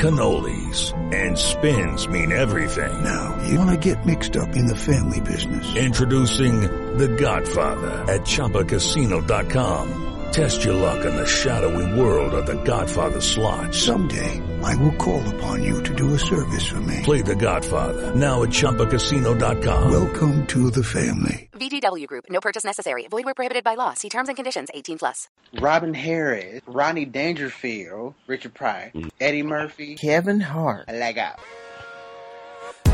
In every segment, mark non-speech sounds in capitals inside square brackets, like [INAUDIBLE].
cannolis, and spins mean everything. Now, you wanna get mixed up in the family business. Introducing The Godfather at ChumbaCasino.com. Test your luck in the shadowy world of The Godfather slot. Someday, I will call upon you to do a service for me. Play The Godfather now at ChumbaCasino.com. Welcome to the family. VGW Group. No purchase necessary. Void where prohibited by law. See terms and conditions. 18 plus. Robin Harris, Rodney Dangerfield, Richard Pryor, mm. Eddie Murphy, Kevin Hart. leg out.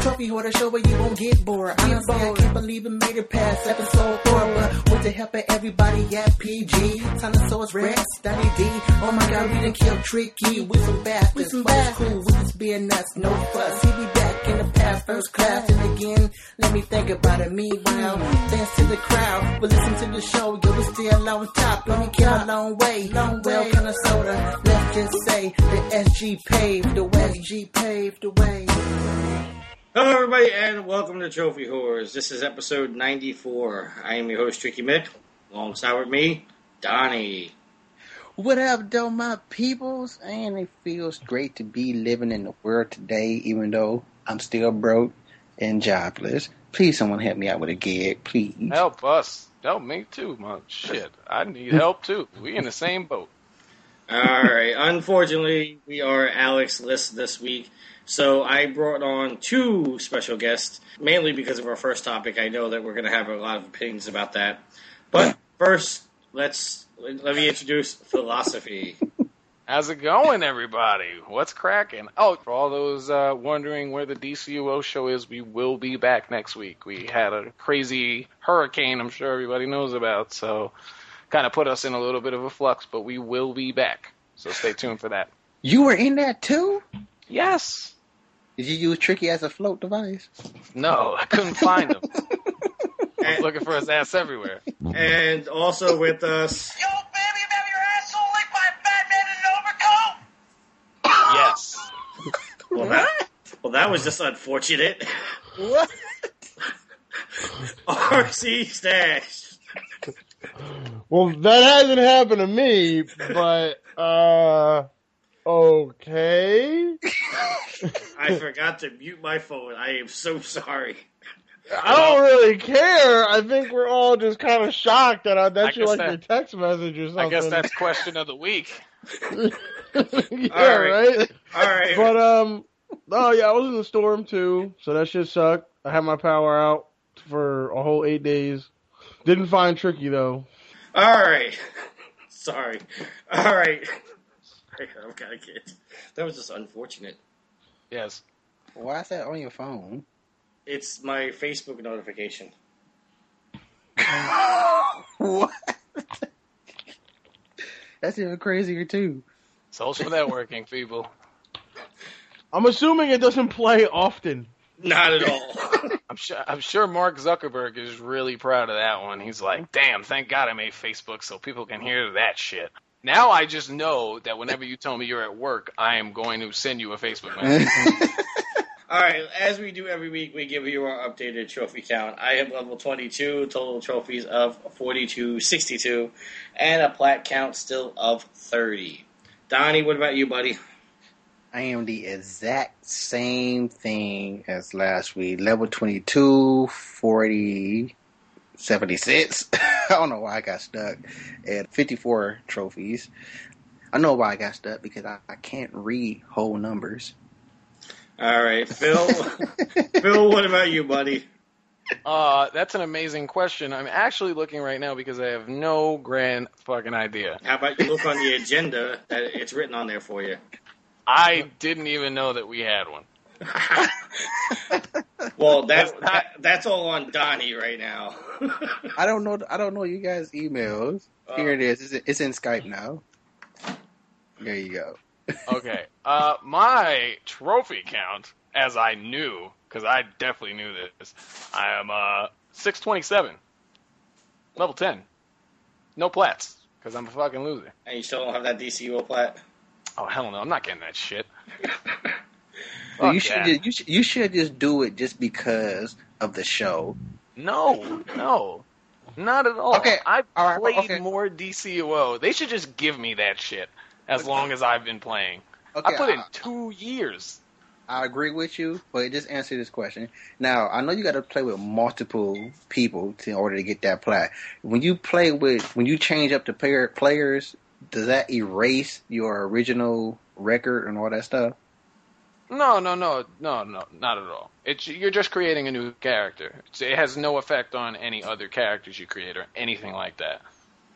Trophy hoarder show where you won't get bored. Honestly, I can't believe it made it past episode four. But with the help of everybody at PG, Tyrannosaurus Rex, Donnie D. Oh my god, we done killed Tricky with some bastards. With some bastards. Cool with this being nuts, no fuss. He be back in the past, first class. And again, let me think about it. Meanwhile, thanks to the crowd. But listen to the show, yo, we still on top. Let me came a long way. Long way. Well, kind of soda. Let's just say the SG paved the way. SG paved the way. Hello, everybody, and welcome to Trophy Whores. This is episode 94. I am your host, Tricky Mick. Alongside with me, Donnie. What up, though, my peoples? And it feels great to be living in the world today, even though I'm still broke and jobless. Please, someone help me out with a gig, please. Help us. Help me too, man. Shit, I need help too. We in the same boat. All right. Unfortunately, we are Alex list this week. So I brought on two special guests, mainly because of our first topic. I know that we're going to have a lot of opinions about that. But first, let's let me introduce Phil Osyfee. How's it going, everybody? What's cracking? Oh, for all those uh, wondering where the DCUO show is, we will be back next week. We had a crazy hurricane, I'm sure everybody knows about, so kind of put us in a little bit of a flux, but we will be back. So stay tuned for that. You were in that too? Yes. Did you use Tricky as a float device? No, I couldn't find him. [LAUGHS] I was looking for his ass everywhere. And also with us, Yo, baby, you have your asshole licked by a fat man in an overcoat? Yes. well, that, well, that was just unfortunate. What? [LAUGHS] RC Stash. Well, that hasn't happened to me, but uh, okay. [LAUGHS] I forgot to mute my phone. I am so sorry. I don't really care. I think we're all just kind of shocked that I, that's I your guess like your text message or something. I guess that's question of the week. [LAUGHS] yeah, All right. right. All right. But um, oh yeah, I was in the storm too, so that shit sucked. I had my power out for a whole eight days. Didn't find Tricky though. All right. [LAUGHS] Sorry. All right. I'm kind of kidding. That was just unfortunate. Yes. Why is that on your phone? It's my Facebook notification. [LAUGHS] What? That's even crazier too. Social networking, people. [LAUGHS] I'm assuming it doesn't play often. Not at all. [LAUGHS] I'm sure I'm sure Mark Zuckerberg is really proud of that one. He's like, "Damn, thank God I made Facebook so people can hear that shit." Now I just know that whenever you tell me you're at work, I am going to send you a Facebook message. [LAUGHS] All right, as we do every week, we give you our updated trophy count. I have level 22, total trophies of 4262, and a plat count still of 30. Donnie, what about you, buddy? I am the exact same thing as last week. Level 22, 40, 76. [LAUGHS] I don't know why I got stuck at 54 trophies. I know why I got stuck because I, I can't read whole numbers. All right, Phil. [LAUGHS] Phil, what about you, buddy? Uh, that's an amazing question. I'm actually looking right now because I have no grand fucking idea. How about you look on the agenda that it's written on there for you? I didn't even know that we had one. [LAUGHS] Well, that's that, that's all on Donnie right now. I don't know. I don't know you guys' emails. Here it is. It's, it's in Skype now. There you go. okay. Uh, my trophy count, as I knew, because I definitely knew this, I am uh 627, level 10. No plats, because I'm a fucking loser. and you still don't have that DCUO plat. Oh hell no, I'm not getting that shit. [LAUGHS] Well, you should that. just, you should you should just do it just because of the show. No, no, not at all. Okay, I've right, played okay. more DCUO. They should just give me that shit as long as I've been playing. Okay, I put in I- two years. I agree with you, but just answer this question. Now, I know you got to play with multiple people to, in order to get that plat. When you play with, when you change up the player players, does that erase your original record and all that stuff? No, no, no, no, no, not at all. It's you're just creating a new character. It's, it has no effect on any other characters you create or anything like that.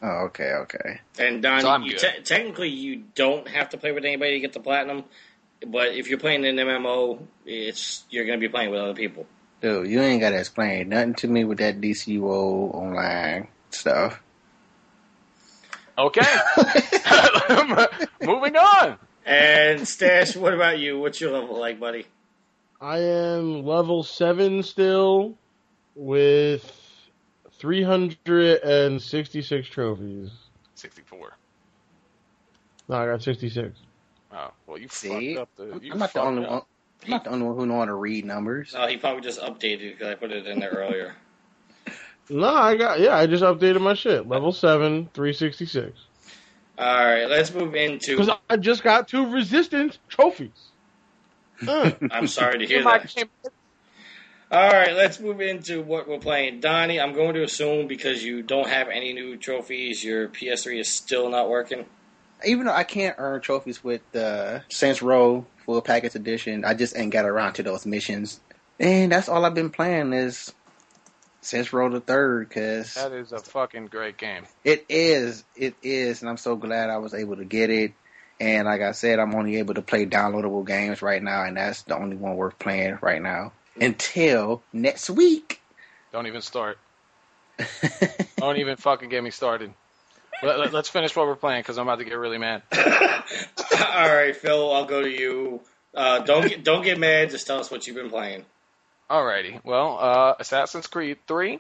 Oh, okay, okay. And Donnie, So you te- technically you don't have to play with anybody to get the platinum, but if you're playing an MMO, it's you're going to be playing with other people. Dude, you ain't got to explain nothing to me with that DCUO online stuff. Okay, [LAUGHS] [LAUGHS] moving on. And Stash, what about you? What's your level like, buddy? I am level seven still with 366 trophies. Sixty-four. No, I got 66. Oh, well, you See, fucked up the. You I'm not the only up. one. I'm not the only one who know how to read numbers. No, he probably just updated because I put it in there earlier. No, I got yeah. I just updated my shit. Level seven, 366. All right, let's move into. Because I just got two resistance trophies. Uh, [LAUGHS] I'm sorry to hear that. All right, let's move into what we're playing. Donnie, I'm going to assume because you don't have any new trophies, your PS3 is still not working. Even though I can't earn trophies with the Saints Row Full Package Edition, I just ain't got around to those missions. And that's all I've been playing is Saints Row the Third, because That is a fucking great game. it is, it is, and I'm so glad I was able to get it. And like I said, I'm only able to play downloadable games right now, and that's the only one worth playing right now until next week. Don't even start. [LAUGHS] Don't even fucking get me started. Let, let, us finish what we're playing because I'm about to get really mad. [LAUGHS] All right, Phil, I'll go to you. Uh, don't get, don't get mad. Just tell us what you've been playing. Alrighty. Well, uh, Assassin's Creed 3,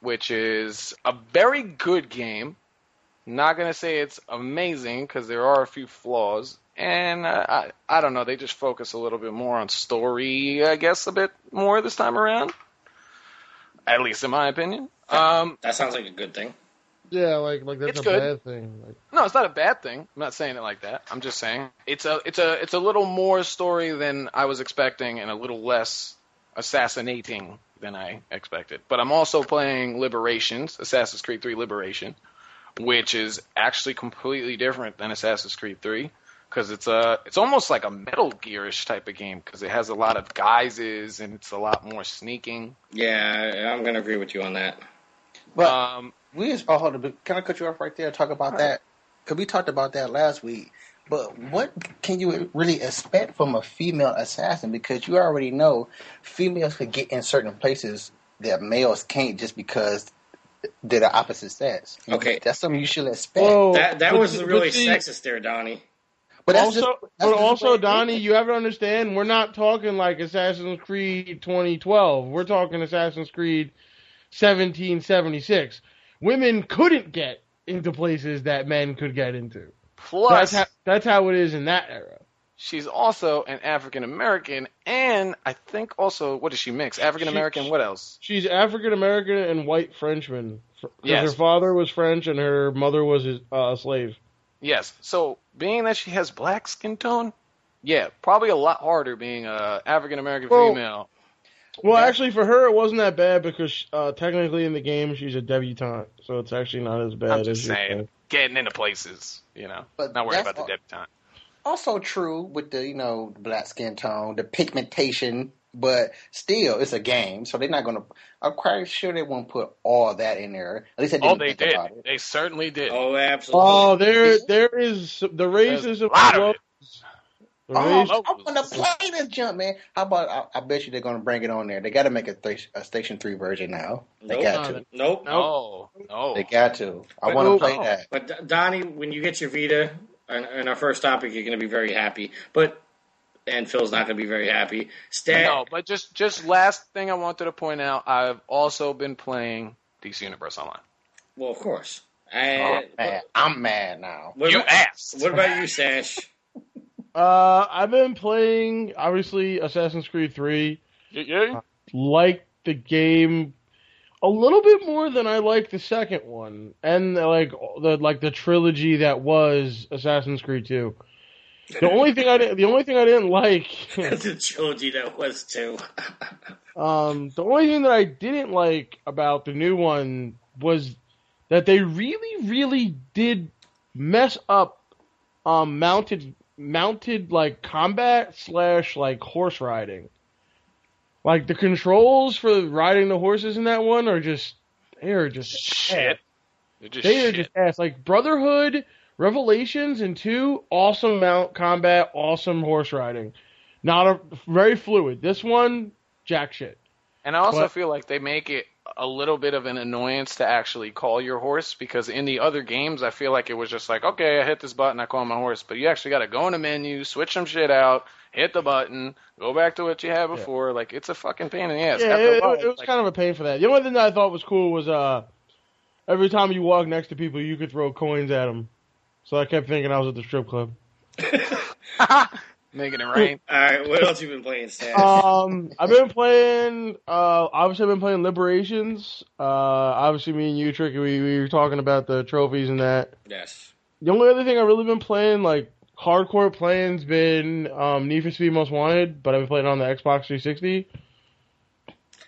which is a very good game. Not gonna say it's amazing because there are a few flaws, and uh, I I don't know. They just focus a little bit more on story, I guess, a bit more this time around. At least in my opinion. Um, That sounds like a good thing. yeah, like like that's It's a good. bad thing. Like, No, it's not a bad thing. I'm not saying it like that. I'm just saying it's a it's a it's a little more story than I was expecting and a little less assassinating than I expected. But I'm also playing Liberations, Assassin's Creed 3 Liberation, which is actually completely different than Assassin's Creed 3 because it's a it's almost like a Metal Gearish type of game because it has a lot of guises and it's a lot more sneaking. Yeah, I'm going to agree with you on that. But Um, we just, oh, hold on, can I cut you off right there? Talk about that because we talked about that last week. But what can you really expect from a female assassin? Because you already know females could get in certain places that males can't just because they're the opposite sex. Okay. that's something you should expect. Whoa, That that but- was but really see, sexist there, Donnie. but also, just, but just the way also. Donnie, you have to understand, we're not talking like Assassin's Creed 2012. We're talking Assassin's Creed 1776. Women couldn't get into places that men could get into. Plus, That's how, that's how it is in that era. She's also an African American, and I think also what does she mix? African American. What else? She's African American and white Frenchman. Because Yes. her father was French and her mother was his, uh, a slave. Yes. So being that she has black skin tone, yeah, probably a lot harder being a African American Well, female. Well, That- actually, for her, it wasn't that bad because uh, technically in the game she's a debutante, so it's actually not as bad I'm as just you saying. Getting into places, you know, But not worried about the all- debutante. also true with the you know the black skin tone, the pigmentation, but still it's a game, so they're not gonna. I'm quite sure they won't put all that in there. At least they oh, didn't Oh, they think did. about it. They certainly did. Oh, absolutely. Oh, there, there is the racism. a lot of it. was- Oh, I want to play this jump, man. How about I, I bet you they're going to bring it on there. They got to make a, th- a Station Three version now. They Nope. got to. Nope. No, no. They got to. I But- want to no. play that. But Donnie, when you get your Vita, and, and our first topic, you're going to be very happy. But and Phil's not going to be very happy. Stat. No, but just just last thing I wanted to point out, I've also been playing DC Universe Online. Well, of course. Oh, And man. I'm mad now. what You about, asked. What about you, Sash? Uh, I've been playing obviously Assassin's Creed Three. Yeah. Like the game a little bit more than I like the second one, and like the like the trilogy that was Assassin's Creed Two. The only thing I didn't, the only thing I didn't like, [LAUGHS] the trilogy that was too. [LAUGHS] um, the only thing that I didn't like about the new one was that they really, really did mess up, um, mounted, mounted like combat slash like horse riding. Like the controls for riding the horses in that one are just, they are just Shit. They're just they are shit. just ass. Like Brotherhood, Revelations, and two awesome mount combat, awesome horse riding. Not a very fluid. This one, jack shit. And I also But- feel like they make it a little bit of an annoyance to actually call your horse because in the other games I feel like it was just like, okay, I hit this button, I call my horse, but you actually got to go in the menu, switch some shit out, hit the button, go back to what you had before. Like it's a fucking pain in the ass. yeah, it, while, it- it was like, kind of a pain for that. The only thing that I thought was cool was uh, every time you walk next to people, you could throw coins at them. So I kept thinking I was at the strip club. [LAUGHS] [LAUGHS] making it rain. All right, what else you been playing, Stan? um, I've been playing. Uh, obviously, I've been playing Liberations. Uh, obviously, me and you, Tricky, we, we were talking about the trophies and that. yes. The only other thing I've really been playing, like hardcore playing's been um, Need for Speed Most Wanted, but I've been playing on the Xbox 360.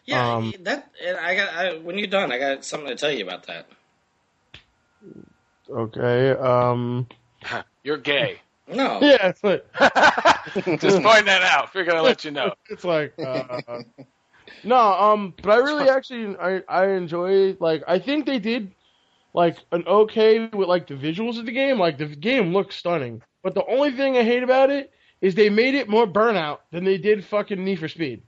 Yeah, Um, that. And I got. I, when you're done, I got something to tell you about that. Okay. Um. [LAUGHS] You're gay. No. Yeah, it's like [LAUGHS] Just [LAUGHS] point that out. We're gonna let you know. [LAUGHS] it's like uh, no. Um. But I really actually I I enjoy like I think they did like an okay with like the visuals of the game. Like the game looks stunning, but the only thing I hate about it is they made it more burnout than they did fucking Need for Speed.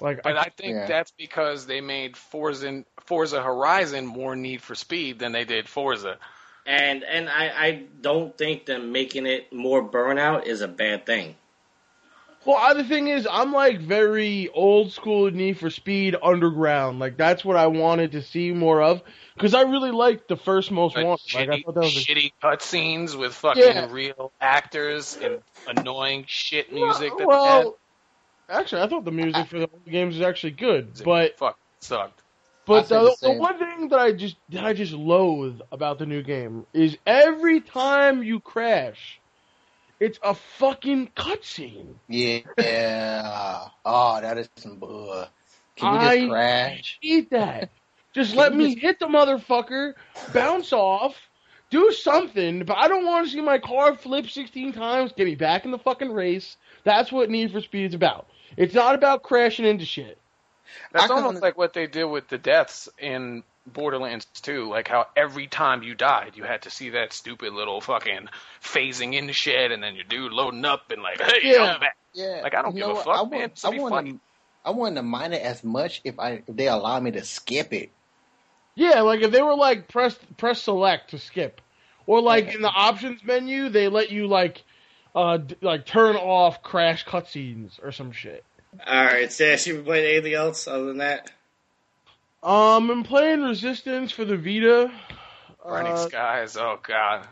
Like But I think Yeah. that's because they made Forza Forza Horizon more Need for Speed than they did Forza. And and I, I don't think them making it more burnout is a bad thing. Well, other thing is, I'm like very old school Need for Speed Underground. Like that's what I wanted to see more of because I really liked the first Most Like, Wanted. Like I thought that was a, shitty cutscenes with fucking Yeah. real actors and annoying shit music that they well, actually, I thought the music [LAUGHS] for the whole games was actually good, but fuck sucked. But the, the the one thing that I just that I just loathe about the new game is every time you crash, it's a fucking cutscene. Yeah. Oh, that is some bull. Can you I just crash? hate that. Just let me hit the motherfucker, bounce off, do something, but I don't want to see my car flip 16 times, get me back in the fucking race. That's what Need for Speed is about. It's not about crashing into shit. That's I can almost like what they did with the deaths in Borderlands 2. Like how every time you died, you had to see that stupid little fucking phasing in the shed, and then your dude loading up and like, hey, Yeah. I'm back. Yeah. Like, I don't You give know a what? fuck, I man. want, Just be I want funny. to, I wouldn't mind it as much if I if they allow me to skip it. Yeah, like if they were like press press select to skip, or like in the options menu they let you like uh d- like turn off crash cutscenes or some shit. All right, Sash, you been playing anything else other than that? Um, I'm playing Resistance for the Vita. Burning Uh, skies. Oh god.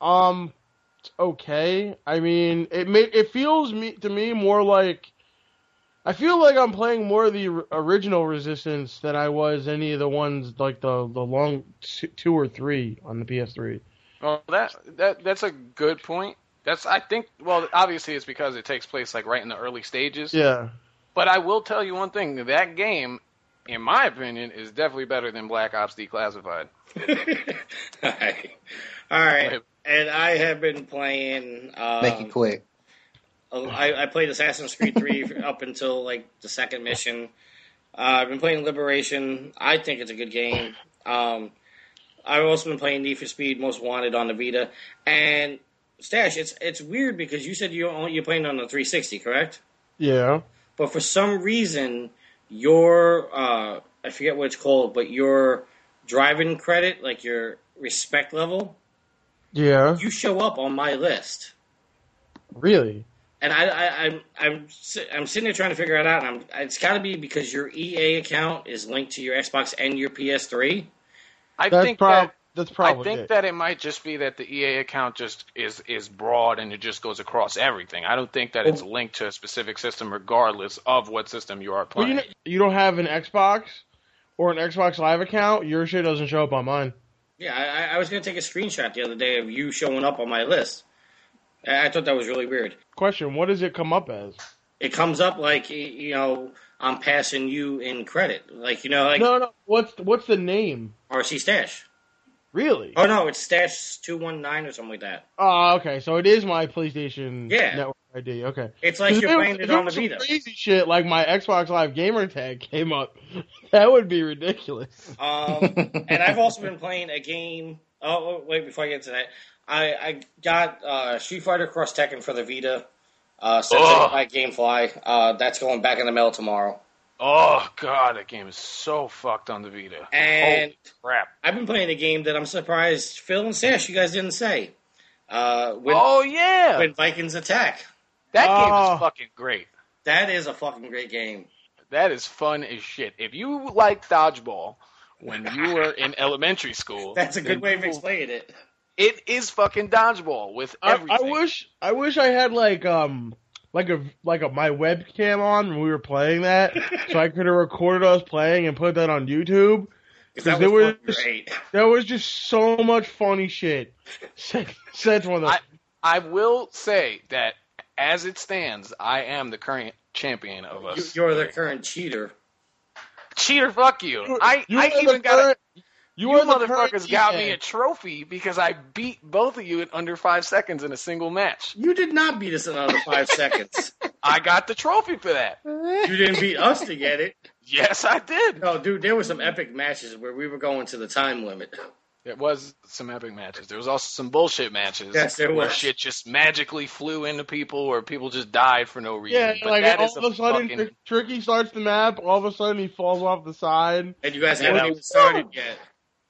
Um, it's okay. I mean, it may, it feels me to me more like I feel like I'm playing more of the original Resistance than I was any of the ones like the the long two or three on the PS3. Well, that that that's a good point. That's I think. Well, obviously it's because it takes place like right in the early stages. Yeah. But I will tell you one thing: that game, in my opinion, is definitely better than Black Ops Declassified. [LAUGHS] All right. All right. And I have been playing. Um, Make it quick. I, I played Assassin's Creed 3 [LAUGHS] up until like the second mission. Uh, I've been playing Liberation. I think it's a good game. Um, I've also been playing Need for Speed Most Wanted on the Vita. And Stash, it's it's weird because you said you only you're playing on the 360, correct? Yeah. But for some reason, your uh, I forget what it's called, but your driving credit, like your respect level, Yeah. you show up on my list. Really? And I, I, I'm, I'm, I'm sitting there trying to figure it out. And I'm, it's got to be because your EA account is linked to your Xbox and your PS3. I That's think prob- that that's I think it. that it might just be that the EA account just is is broad and it just goes across everything. I don't think that it's linked to a specific system, regardless of what system you are Well, playing. you know, you don't have an Xbox or an Xbox Live account. Your shit doesn't show up on mine. Yeah, I, I was going to take a screenshot the other day of you showing up on my list. I I thought that was really weird. Question: What does it come up as? It comes up like you know I'm passing you in credit, like you know like no, no. What's what's the name? RC Stash. Really? Oh no, it's Stash two one nine or something like that. Oh, okay. So it is my PlayStation Yeah. Network ID. Okay. It's like 'Cause you're playing it on the Vita. Crazy shit like my Xbox Live gamer tag came up. [LAUGHS] That would be ridiculous. Um, [LAUGHS] and I've also been playing a game. Oh, oh, wait, before I get to that, I, I got uh, Street Fighter Cross Tekken for the Vita. Uh, sent Ugh. by GameFly. Uh, that's going back in the mail tomorrow. Oh god, that game is so fucked on the Vita. And Holy crap! I've been playing a game that I'm surprised Phil and Sash, you guys didn't say. Uh, when, oh yeah, when Vikings attack. that game Oh. is fucking great. That is a fucking great game. That is fun as shit. If you like dodgeball when you were in [LAUGHS] elementary school, That's a good way of explaining it. It is fucking dodgeball with I, everything. I wish I wish I had like um like a like a my webcam on when we were playing that, so I could have recorded us playing and put that on YouTube. Because that there was was- great. There was just so much funny shit said, said from the I, I will say that as it stands, I am the current champion of us. you're the current cheater. Cheater, fuck you. I, You I are the even got a, current- you, you are the current motherfuckers got me a trophy because I beat both of you in under five seconds in a single match. You did not beat us in under five [LAUGHS] seconds. I got the trophy for that. You didn't beat us to get it. Yes, I did. No, dude, there were some epic matches where we were going to the time limit. There was some epic matches. There was also some bullshit matches. Yes, there where was. shit just magically flew into people, or people just died for no reason. yeah, but like that all is of a sudden fucking Tricky starts the map, all of a sudden he falls off the side. And you guys Yeah, haven't that even started yet.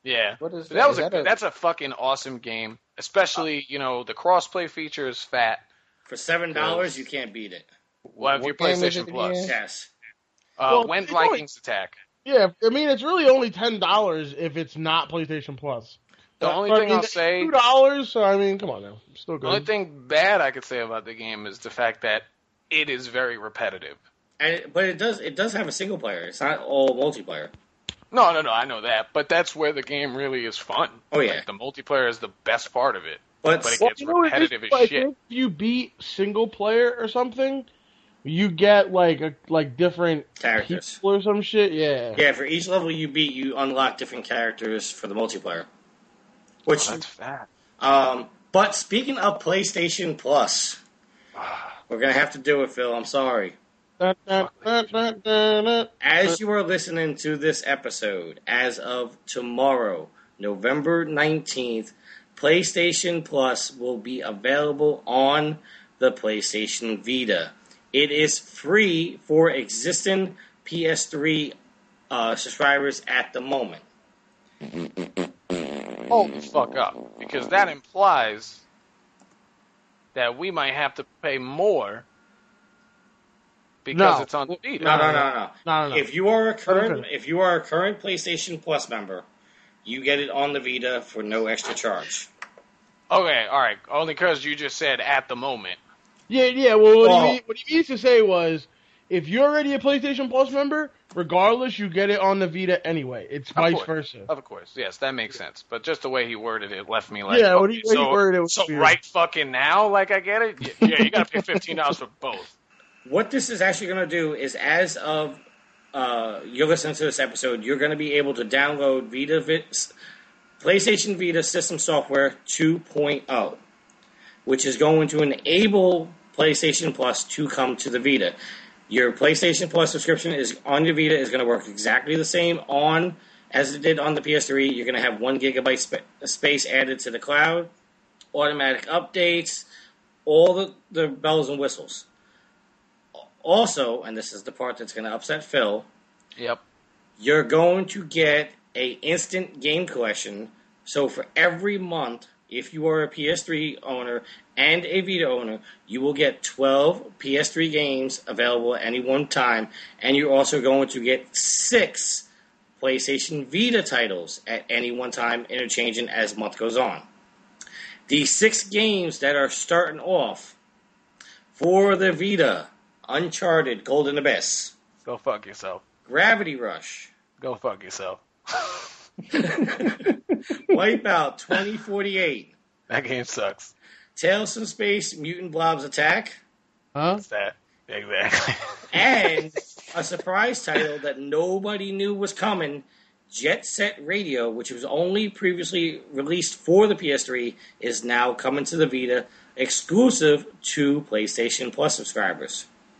Yeah. What is that, that? was Is a, that a- that's a fucking awesome game. Especially you know the crossplay feature is fat. For seven dollars, you can't beat it. Well, if What you're game is PlayStation Plus. Yes. uh, Well, when it's only- Vikings attack. Yeah, I mean it's really only ten dollars if it's not PlayStation Plus. The only But, I thing mean, I'll say, two dollars. So I mean, come on now, still the only thing bad I could say about the game is the fact that it is very repetitive. And but it does it does have a single player. It's not all multiplayer. No, no, no, I know that, but that's where the game really is fun. Oh yeah. Like, the multiplayer is the best part of it, But, but it Well, gets you know what it is? repetitive I as shit. if you beat single player or something, you get like a like different characters. people or some shit. Yeah. Yeah, for each level you beat, you unlock different characters for the multiplayer. Which, That's fat. um, but speaking of PlayStation Plus, [SIGHS] we're gonna have to do it, Phil. I'm sorry. As you are listening to this episode, as of tomorrow, November 19th, PlayStation Plus will be available on the PlayStation Vita. It is free for existing PS3 uh, subscribers at the moment. Hold the fuck up, because that implies that we might have to pay more because No. it's on the Vita. No, no, no, no. No, no, no. If you are a current, Okay. if you are a current PlayStation Plus member, you get it on the Vita for no extra charge. Okay, all right. Only because you just said at the moment. Yeah, yeah. Well, what, Well- he mean, what he means to say was, if you're already a PlayStation Plus member, regardless, you get it on the Vita anyway. It's vice course. versa. Of course, yes, that makes sense. But just the way he worded it left me like, Yeah, what okay, he- what he so, worded it was so weird. right fucking now, like I get it. Yeah, yeah, you gotta pay fifteen dollars for both. What this is actually going to do is, as of uh, you're listening to this episode, you're going to be able to download Vita Vit- PlayStation Vita System Software 2.0, which is going to enable PlayStation Plus to come to the Vita. Your PlayStation Plus subscription is on your Vita is going to work exactly the same on as it did on the PS3. You're going to have one gigabyte sp- space added to the cloud. automatic updates, all the, the bells and whistles. Also, and this is the part that's going to upset Phil, Yep. you're going to get a instant game collection. So for every month, if you are a PS3 owner and a Vita owner, you will get 12 PS3 games available at any one time, and you're also going to get six PlayStation Vita titles at any one time, interchanging as month goes on. The six games that are starting off for the Vita: Uncharted, Golden Abyss, Go fuck yourself. Gravity Rush, Go fuck yourself. [LAUGHS] Wipeout 2048, That game sucks. Tales from Space, Mutant Blobs Attack, Huh? What's that? Exactly. [LAUGHS] and a surprise title that nobody knew was coming. Jet Set Radio, which was only previously released for the PS3, is now coming to the Vita, exclusive to PlayStation Plus subscribers.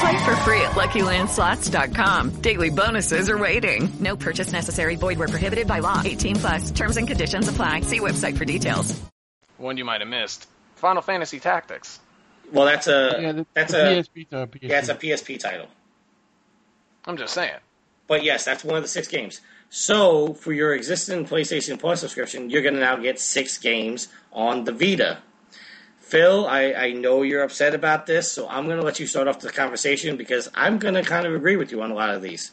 Play for free at LuckyLandSlots.com. Daily bonuses are waiting. No purchase necessary. Void where prohibited by law. 18 plus. Terms and conditions apply. See website for details. one you might have missed. Final Fantasy Tactics. Well, that's a Yeah, the- that's the a PSP to PSP. yeah, it's a PSP title. I'm just saying. But yes, that's one of the six games. So for your existing PlayStation Plus subscription, you're going to now get six games on the Vita. Phil, I, I know you're upset about this, so I'm going to let you start off the conversation because I'm going to kind of agree with you on a lot of these.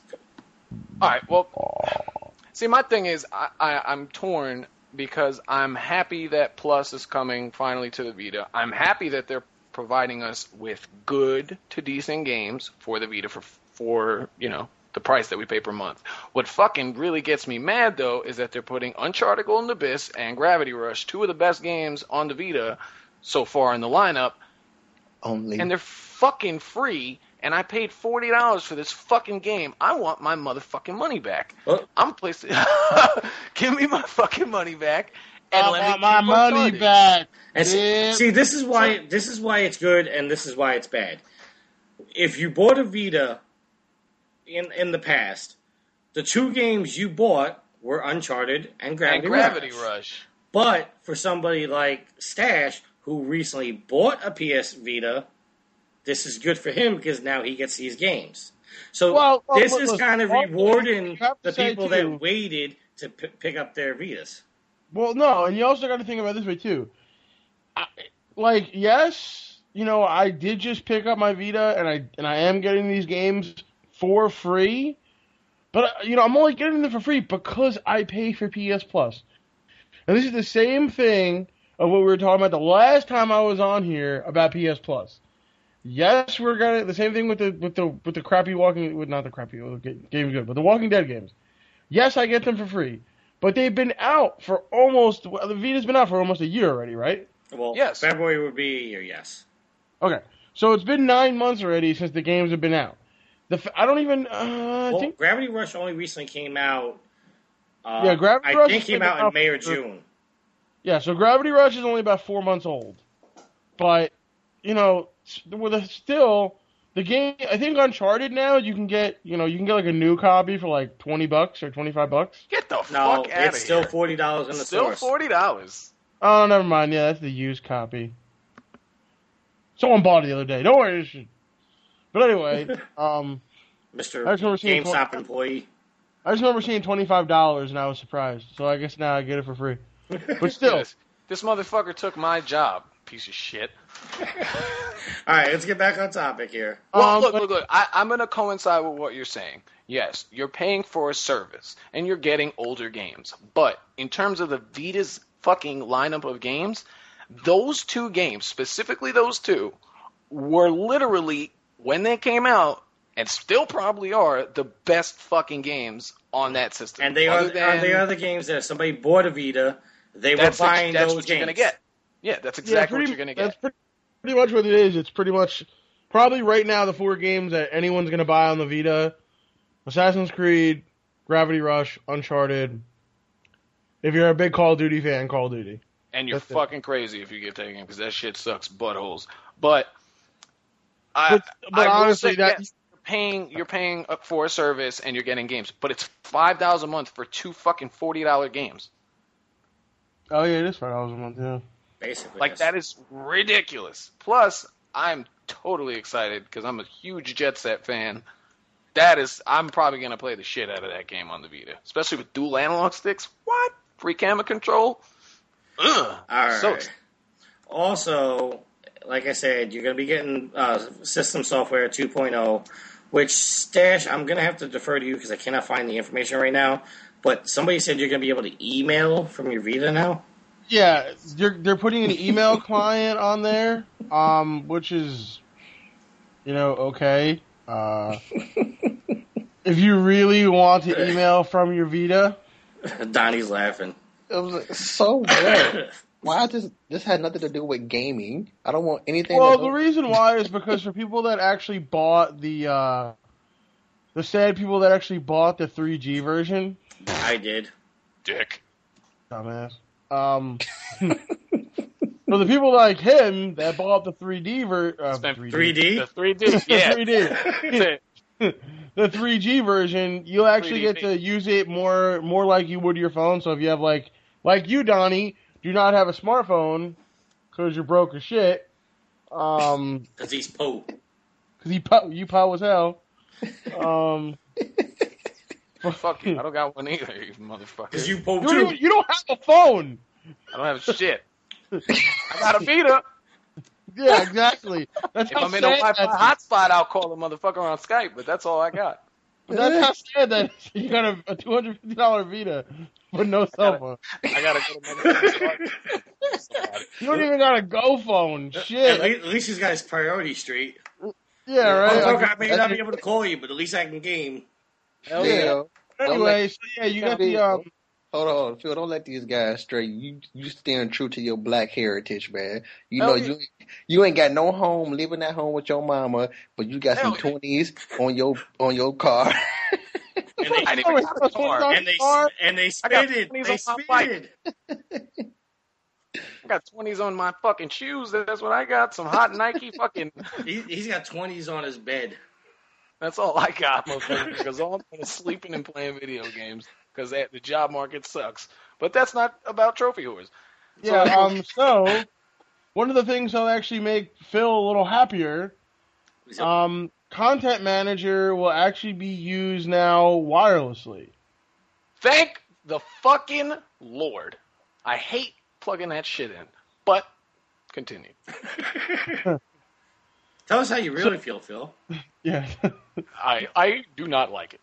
All right. Well, see, my thing is, I, I, I'm torn because I'm happy that Plus is coming finally to the Vita. I'm happy that they're providing us with good to decent games for the Vita for for you know the price that we pay per month. What fucking really gets me mad though is that they're putting Uncharted Golden Abyss and Gravity Rush, two of the best games on the Vita so far in the lineup, Only and they're fucking free. And I paid forty dollars for this fucking game. I want my motherfucking money back. I'm placing. [LAUGHS] Give me my fucking money back. And I let me want my money Uncharted. back. And see, Yeah. see, this is why this is why it's good, and this is why it's bad. If you bought a Vita in in the past, the two games you bought were Uncharted and Gravity, And Gravity Rush. Rush. But for somebody like Stash, who recently bought a PS Vita, this is good for him because now he gets these games. So Well, well, this look, is kind of rewarding you have to the people too- that waited to p- pick up their Vitas. Well, no, and you also got to think about it this way too. I, like, yes, you know, I did just pick up my Vita, and I and I am getting these games for free. But uh, you know, I'm only getting them for free because I pay for PS Plus. And this is the same thing of what we were talking about the last time I was on here about PS Plus. Yes, we're gonna the same thing with the with the with the crappy Walking with not the crappy well, game good, but the Walking Dead games. Yes, I get them for free, but they've been out for almost well, the Vita's been out for almost a year already, right? Well, Yes. February would be a year, yes. Okay, so it's been nine months already since the games have been out. The f- I don't even uh, I Well, think Gravity Rush only recently came out. Uh, Yeah, Gravity I Rush think came out in May or for- June. Yeah, so Gravity Rush is only about four months old, but you know, with a still the game. I think Uncharted now you can get you know you can get like a new copy for like twenty bucks or twenty five bucks. Get the No, fuck out of it's still here. forty dollars in the store. Still source. forty dollars. Oh, never mind. Yeah, that's the used copy. Someone bought it the other day. Don't worry. it's- But anyway, [LAUGHS] um, Mr. I just remember seeing GameStop employee. I just remember seeing twenty five dollars and I was surprised. So I guess now I get it for free. But still, Yes. This motherfucker took my job. piece of shit. [LAUGHS] All right, let's get back on topic here. Well, Um, look, look, look. I, I'm going to coincide with what you're saying. Yes, you're paying for a service and you're getting older games. But in terms of the Vita's fucking lineup of games, those two games, specifically those two, were literally, when they came out, and still probably are, the best fucking games on that system. And they are, Other are they than- are the games that if somebody bought a Vita, they that's were the- buying that's those what games. you're gonna get. Yeah, that's Yeah, exactly pretty- what you're going to get. pretty, pretty much what it is. It's pretty much probably right now the four games that anyone's going to buy on the Vita: Assassin's Creed, Gravity Rush, Uncharted. If you're a big Call of Duty fan, Call of Duty. And you're That's it. fucking crazy if you get that game because that shit sucks buttholes. But I, But- but I honestly, say, that- yes, you're paying you're paying up for a service and you're getting games, but it's five dollars a month for two fucking forty dollar games. Oh yeah, it is five dollars a month. Yeah. Basically, Like yes. that is ridiculous. Plus, I'm totally excited because I'm a huge Jet Set fan. That is, I'm probably gonna play the shit out of that game on the Vita, especially with dual analog sticks. What? Free camera control? Ugh. All right. So also, like I said, you're going to be getting uh, system software 2.0, which Stash, I'm going to have to defer to you because I cannot find the information right now. But somebody said you're going to be able to email from your Vita now. Yeah, they're they're putting an email [LAUGHS] client on there, um, which is, you know, okay. Uh, [LAUGHS] if you really want to email from your Vita, Donnie's laughing. It was like, so what? [LAUGHS] Why this? This had nothing to do with gaming. I don't want anything. well, to the reason why is because for people that actually bought the, uh, the sad people that actually bought the 3G version, I did. Dick. dumbass. Um, [LAUGHS] for the people like him that bought the 3D ver, uh, 3D, 3D? The 3D, [LAUGHS] yeah. 3D. [LAUGHS] the 3G version, you'll actually 3D. get to use it more more like you would your phone. So if you have like like you, Donnie, do not have a smartphone because you're broke as shit. Um, Because he's Pope. because you po- you pow as hell. Um, [LAUGHS] Fuck you. I don't got one either, you motherfucker. Because you Pope you don't, too. even- you don't have a phone. I don't have shit. [LAUGHS] I got a Vita. Yeah, exactly. That's If I'm in a sad Wi-Fi hotspot, I'll call a motherfucker on Skype, but that's all I got. But that's how sad that you got a, a two hundred fifty dollar Vita with no cell phone. I gotta go to motherfucking [LAUGHS] You don't even got a Go phone. At Shit. least, at least he's got his priorities straight. Yeah, right. Motherfucker, I may not be able to call you, but at least I can game. Hell Yeah. yeah. Anyway, let- so yeah, you got the um. Hold on, hold on, Phil. Don't let these guys stray. You you staying true to your black heritage, man. You know you you ain't got no home, living at home with your mama, but you got some Hell yeah. twenties on your on your car. And they, I didn't got a car. and they, Car? and they I got spitted. 20s They on my I got 20s on my fucking shoes. That's what I got. Some hot Nike fucking. He, he's got 20s on his bed. That's all I got, motherfucker. [LAUGHS] Because all I'm doing is sleeping and playing video games. Because the job market sucks. But that's not about trophy whores. Yeah. Um. So, one of the things that'll actually make Phil a little happier. Um. Content Manager will actually be used now wirelessly. Thank the fucking Lord. I hate plugging that shit in. But continue. [LAUGHS] Tell us how you really feel, Phil. [LAUGHS] Yeah. I I do not like it.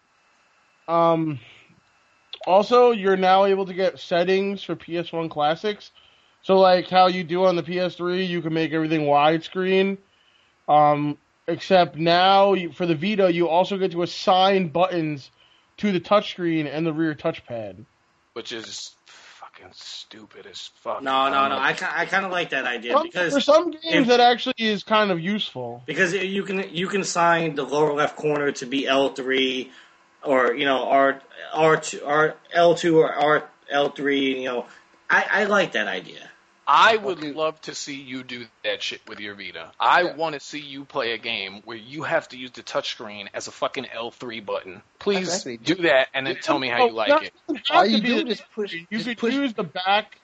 Um, also, you're now able to get settings for PS1 classics. So, like how you do on the PS3, you can make everything widescreen. Um, except now you, for the Vita, you also get to assign buttons to the touchscreen and the rear touchpad. Which is fucking stupid as fuck. No, no, no. I, I kind of like that idea Some- because for some games, if- that actually is kind of useful. because you can you can sign the lower left corner to be L three, or you know R R two R L two or R L three. You know, I, I like that idea. I would love to see you do that shit with your Vita. I want to see you play a game where you have to use the touchscreen as a fucking L3 button. Please Exactly. do that and then tell me how you like it. All you do is push. You just could push. use the back,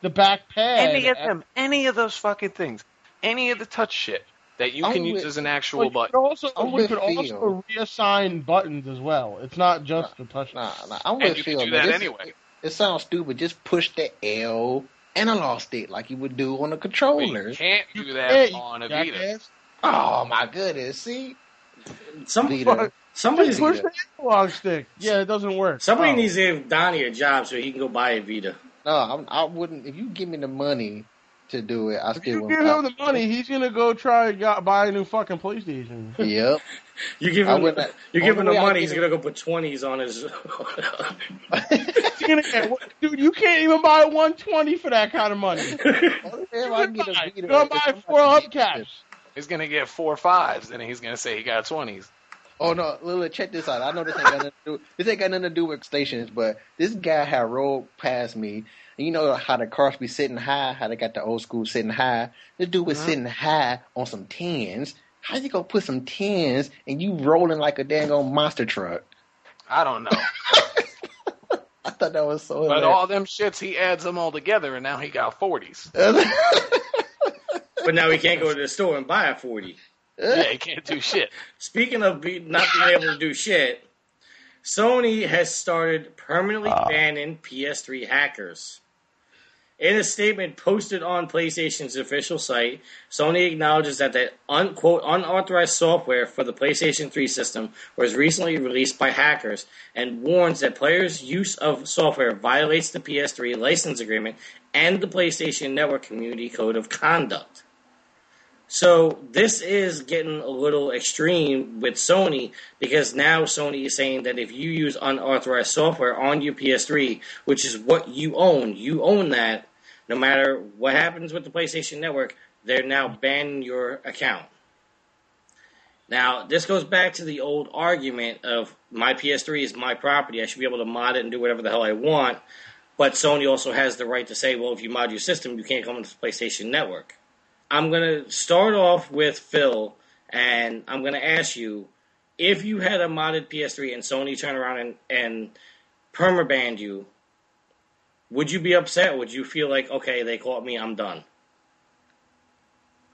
the back pad. Any of them, any of those fucking things, any of the touch shit that you I'm can with- use as an actual you button. also, I'm you with could Phil. also reassign buttons as well. It's not just the touch. Nah, nah, I'm And with you Phil. can do that This- anyway. It sounds stupid. Just push the L analog stick like you would do on the controllers. Can't do that can't, on a jackass. Vita. Oh my goodness! See, Some Vita. somebody's push the analog stick. Yeah, it doesn't work. somebody Oh. needs to give Donnie a job so he can go buy a Vita. No, I'm, I wouldn't. If you give me the money to do it, I If still you wouldn't. give him the money, he's gonna go try and got, buy a new fucking PlayStation. Yep. [LAUGHS] You give him you give him the money, he's gonna go put twenties on his. [LAUGHS] [LAUGHS] He's gonna dude, you can't even buy 120 for that kind of money. [LAUGHS] If I get a Vita, You're gonna buy somebody four hubcaps. He's gonna get four fives, and he's gonna say he got twenties. Oh no, Lila, check this out. I know this ain't got nothing to do. This ain't got nothing to do with stations, but this guy had rolled past me. And you know how the cars be sitting high, how they got the old school sitting high. This dude was Uh-huh. sitting high on some tens. How you gonna put some tens and you rolling like a dang old monster truck? I don't know, [LAUGHS] [LAUGHS] I thought that was so. but hilarious. all them shits he adds them all together, and now he got forties. [LAUGHS] but now he can't go to the store and buy a forty. Yeah, he can't do shit. [LAUGHS] Speaking of be, not being able to do shit, Sony has started permanently Ah. banning PS3 hackers. In a statement posted on PlayStation's official site, Sony acknowledges that the unquote unauthorized software for the PlayStation 3 system was recently released by hackers and warns that players' use of software violates the PS3 license agreement and the PlayStation Network Community Code of Conduct. So this is getting a little extreme with Sony because now Sony is saying that if you use unauthorized software on your PS3, which is what you own, you own that. No matter what happens with the PlayStation Network, they're now banning your account. Now, this goes back to the old argument of my PS3 is my property. I should be able to mod it and do whatever the hell I want. But Sony also has the right to say, well, if you mod your system, you can't come into the PlayStation Network. I'm going to start off with Phil, and I'm going to ask you if you had a modded PS3 and Sony turned around and, and permabanned you, would you be upset? Would you feel like, okay, they caught me, I'm done?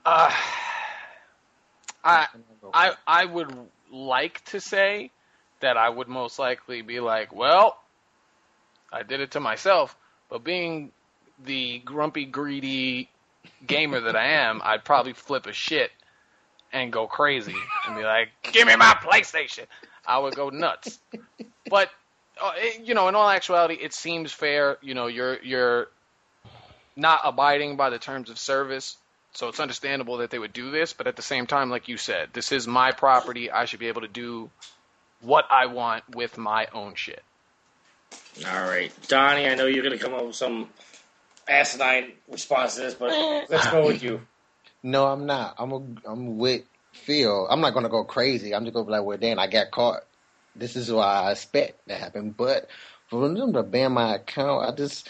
Uh, I I I would like to say that I would most likely be like, well, I did it to myself, but being the grumpy, greedy gamer that I am, [LAUGHS] I'd probably flip a shit and go crazy and be like, "Give me my PlayStation." I would go nuts. [LAUGHS] But it, Uh, you know, in all actuality, it seems fair. You know, you're you're not abiding by the terms of service, so it's understandable that they would do this. But at the same time, like you said, this is my property. I should be able to do what I want with my own shit. All right. Donnie, I know you're going to come up with some asinine response to this, but [LAUGHS] let's go with you. No, I'm not. I'm a, I'm with Phil. I'm not gonna go crazy. I'm just gonna be like, well, Dan, I got caught. This is what I expect to happen. But for them to ban my account, I just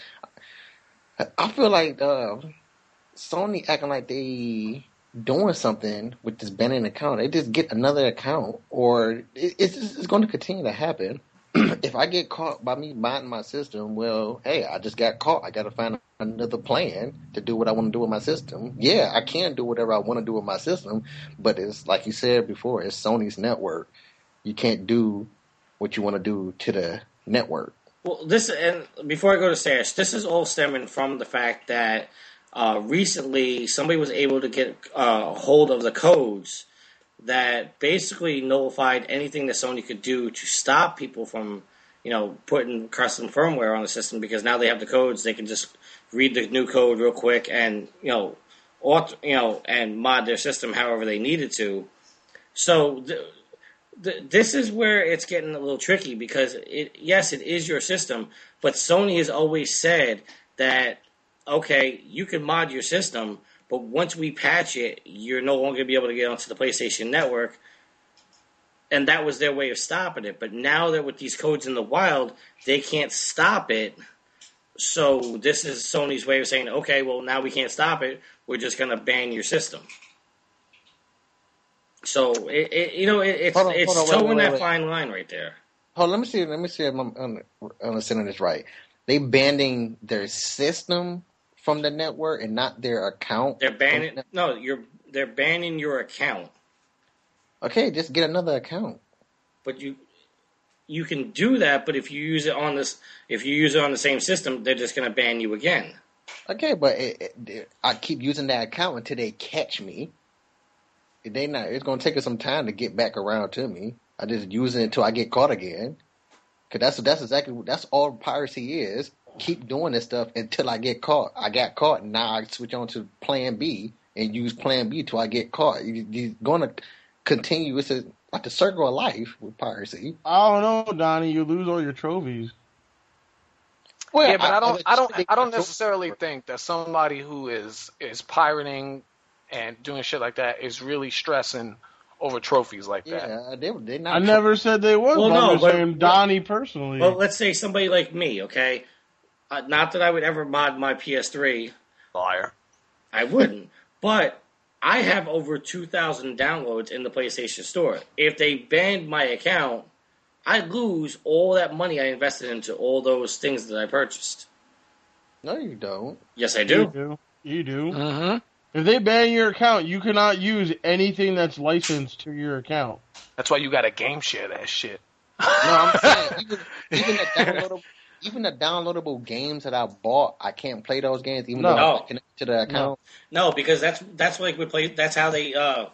I feel like uh, Sony acting like they doing something with this banning account. They just get another account, or it, it's it's going to continue to happen. [CLEARS THROAT] if I get caught by me buying my system, well, hey, I just got caught. I got to find another plan to do what I want to do with my system. Yeah, I can do whatever I want to do with my system, but it's like you said before, it's Sony's network. You can't do what you want to do to the network. Well, this and before I go to Sash, this is all stemming from the fact that uh, recently somebody was able to get uh, hold of the codes that basically nullified anything that Sony could do to stop people from, you know, putting custom firmware on the system because now they have the codes. They can just read the new code real quick and you know, you know, and mod their system however they needed to. So. The, th- this is where it's getting a little tricky because it yes it is your system but sony has always said that okay you can mod your system but once we patch it you're no longer going to be able to get onto the playstation network and that was their way of stopping it. But now that with these codes in the wild they can't stop it. So this is sony's way of saying okay well now we can't stop it. We're just going to ban your system so it, it you know it, it's Hold on, it's hold on, wait, wait, that wait. fine line right there. Hold, on, let me see. Let me see if I'm un- understanding this right. They banning their system from the network and not their account. They're banning no, you're they're banning your account, Okay, just get another account. but you you can do that. But if you use it on this, if you use it on the same system, they're just going to ban you again. Okay, but it, it, I keep using that account until they catch me. They not. It's gonna take us some time to get back around to me. I just use it until I get caught again. Cause that's that's exactly that's all piracy is. Keep doing this stuff until I get caught. I got caught. Now I switch on to Plan B and use Plan B till I get caught. You, you're gonna continue. It's a, like the circle of life with piracy. I don't know, Donnie. You lose all your trophies. Well, yeah, but I, I- don't, I I don't, I don't necessarily think that somebody who is is pirating and doing shit like that is really stressing over trophies like that. Yeah, they they not. I never said they was. Well, no, I'm but- saying Donnie personally. Well, let's say somebody like me, okay? Uh, not that I would ever mod my PS3. Liar. I wouldn't. but I have over 2,000 downloads in the PlayStation Store. If they banned my account, I'd lose all that money I invested into all those things that I purchased. No, you don't. Yes, I do. You do. do. You do. Mm-hmm. If they ban your account, you cannot use anything that's licensed to your account. That's why you got to game share that shit. No, I'm saying [LAUGHS] even even the downloadable even the downloadable games that I bought, I can't play those games even No. though I'm connected to the account. No, because that's that's like we play. That's how they uh,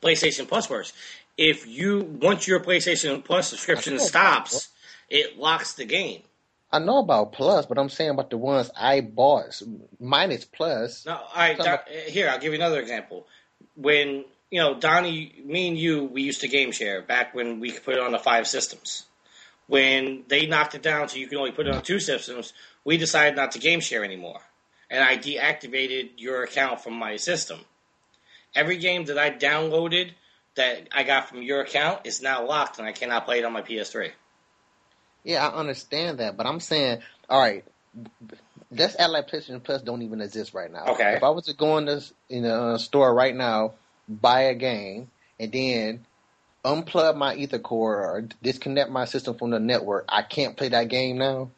PlayStation Plus works. If you once your PlayStation Plus subscription stops, it locks the game. I know about Plus, but I'm saying about the ones I bought. Minus Plus. No, all right. Talking Don, here, I'll give you another example. When you know Donnie, me and you, we used to game share back when we could put it on the five systems. When they knocked it down so you can only put it on two systems, we decided not to game share anymore, and I deactivated your account from my system. Every game that I downloaded that I got from your account is now locked, and I cannot play it on my PS3. Yeah, I understand that, but I'm saying, all right, let's act like PlayStation Plus don't even exist right now. Okay. If I was to go in this in a store right now, buy a game, and then unplug my Ether cord or disconnect my system from the network, I can't play that game now.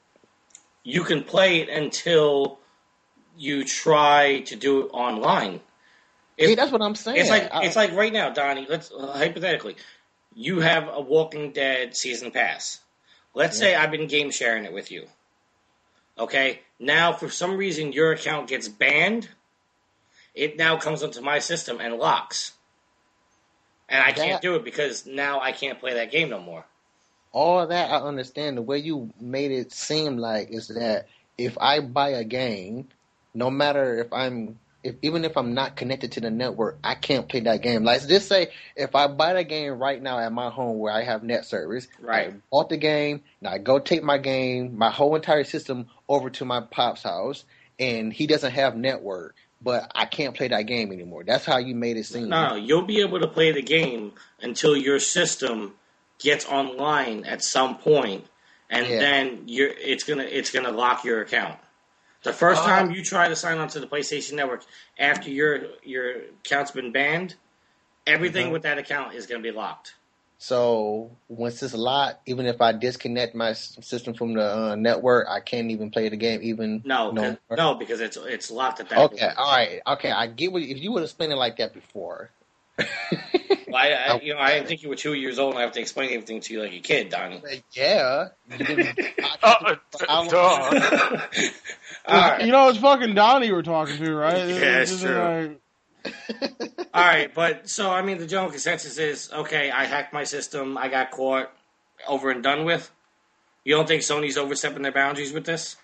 You can play it until you try to do it online. If- yeah, that's what I'm saying. It's like I- it's like right now, Donnie. Let's uh, hypothetically, you have a Walking Dead season pass. Let's say I've been game sharing it with you. Okay, now for some reason your account gets banned. It now comes onto my system and locks, and I can't do it because now I can't play that game no more. all of that I understand. The way you made it seem like is that if I buy a game, no matter if I'm if even if I'm not connected to the network, I can't play that game. Like just say if I buy the game right now at my home where I have net service, Right. I bought the game, now I go take my game, my whole entire system over to my pop's house, and he doesn't have network, but I can't play that game anymore. That's how you made it seem. No, you'll be able to play the game until your system gets online at some point, and Yeah. then you're it's gonna it's gonna lock your account. The first Uh, time you try to sign onto the PlayStation Network after your your account's been banned, everything Mhm. with that account is gonna be locked. So once it's locked, even if I disconnect my system from the uh, network, I can't even play the game. Even No, no. no, because it's it's locked at that Okay, point. all right, okay. I get what if you would have explain it like that before. Well, I, I, you know, I didn't think you were two years old and I have to explain everything to you like a kid, Donnie. Yeah. Uh, [LAUGHS] duh. [LAUGHS] All right. You know, it's fucking Donnie we're talking to, right? Yeah, This it's true. like- All right, but so I mean, the general consensus is okay. I hacked my system. I got caught. Over and done with. You don't think Sony's overstepping their boundaries with this?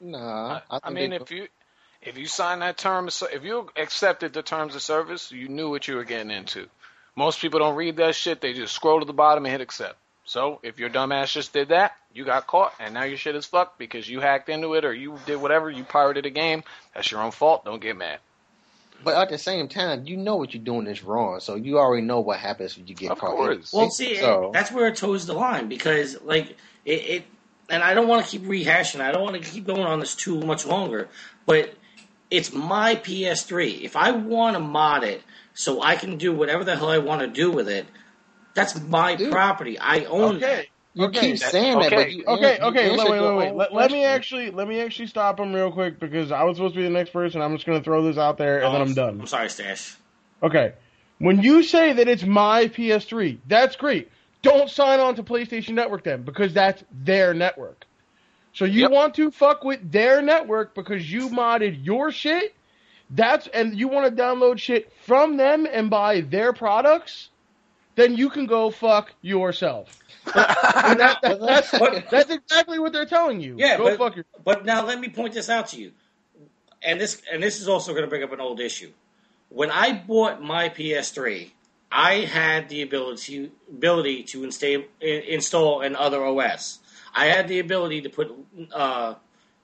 Nah, I, think mean, if you if you sign that term, if you accepted the terms of service, you knew what you were getting into. Most people don't read that shit; they just scroll to the bottom and hit accept. So if your dumbass just did that, you got caught, and now your shit is fucked because you hacked into it or you did whatever, you pirated a game. That's your own fault. Don't get mad. but at the same time, you know what you're doing is wrong, so you already know what happens when you get Of caught. course. Well, see, so that's where it toes the line because, like, it. it and I don't want to keep rehashing. I don't want to keep going on this too much longer. But it's my PS3. If I want to mod it so I can do whatever the hell I want to do with it, that's my property. I own Okay. you okay. keep saying that, but you Okay, you okay, answered wait, wait, wait, wait. Let, let me actually let me actually stop him real quick because I was supposed to be the next person. I'm just going to throw this out there and then I'm oh, done. I'm sorry, Stash. Okay. When you say that it's my PS3, that's great. Don't sign on to PlayStation Network then, because that's their network. So you want to fuck with their network because you modded your shit. That's and you want to download shit from them and buy their products. Then you can go fuck yourself. And that- that- [LAUGHS] that's, that's exactly what they're telling you. Yeah, go but, fuck your. but now let me point this out to you, and this and this is also going to bring up an old issue. When I bought my PS3, I had the ability ability to install install an other OS. I had the ability to put uh,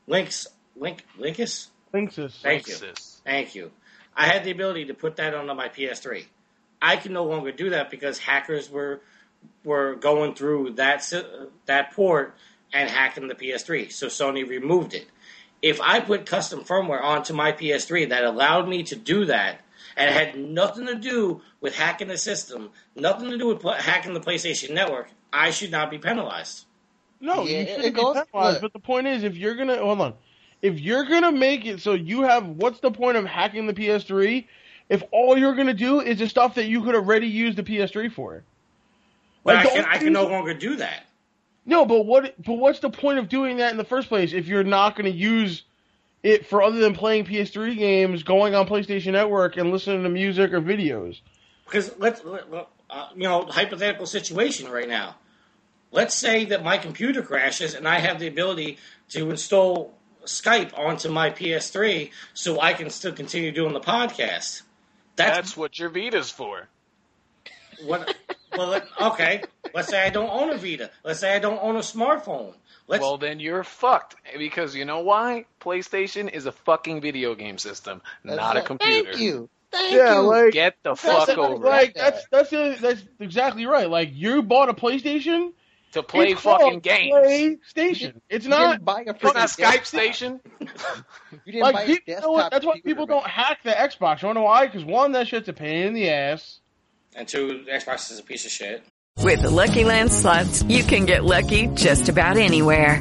links link linkus. Linksys. Thank you. Linksys. Thank you. I had the ability to put that onto my PS3. I can no longer do that because hackers were were going through that that port and hacking the PS3. So Sony removed it. If I put custom firmware onto my PS3 that allowed me to do that, and it had nothing to do with hacking the system, nothing to do with pl- hacking the PlayStation Network, I should not be penalized. No, Yeah, you shouldn't be goes- penalized. look. But the point is, if you're gonna hold on, if you're gonna make it so you have, what's the point of hacking the PS3 if all you're gonna do is the stuff that you could already use the PS3 for? But Like, I can, I can no longer do that. No, but what? But what's the point of doing that in the first place if you're not gonna use it for other than playing PS3 games, going on PlayStation Network, and listening to music or videos? Because let's, let, let- uh, you know, hypothetical situation right now. Let's say that my computer crashes and I have the ability to install Skype onto my PS3 so I can still continue doing the podcast. That's, what your Vita's for. What? well, okay. Let's say I don't own a Vita. Let's say I don't own a smartphone. Let's, well, then you're fucked because you know why? PlayStation is a fucking video game system, not a computer. Thank you. Thank Yeah, you. like Get the that's fuck like, over like it. that's that's the- that's exactly right. Like you bought a PlayStation to play it's fucking games. PlayStation. It's not. didn't buy a It's not Skype. Station. [LAUGHS] You didn't Like buy a people, you know what? That's why people don't hack the Xbox. You wanna know why? Because one, that shit's a pain in the ass. and two, Xbox is a piece of shit. With the Lucky Land slots, you can get lucky just about anywhere.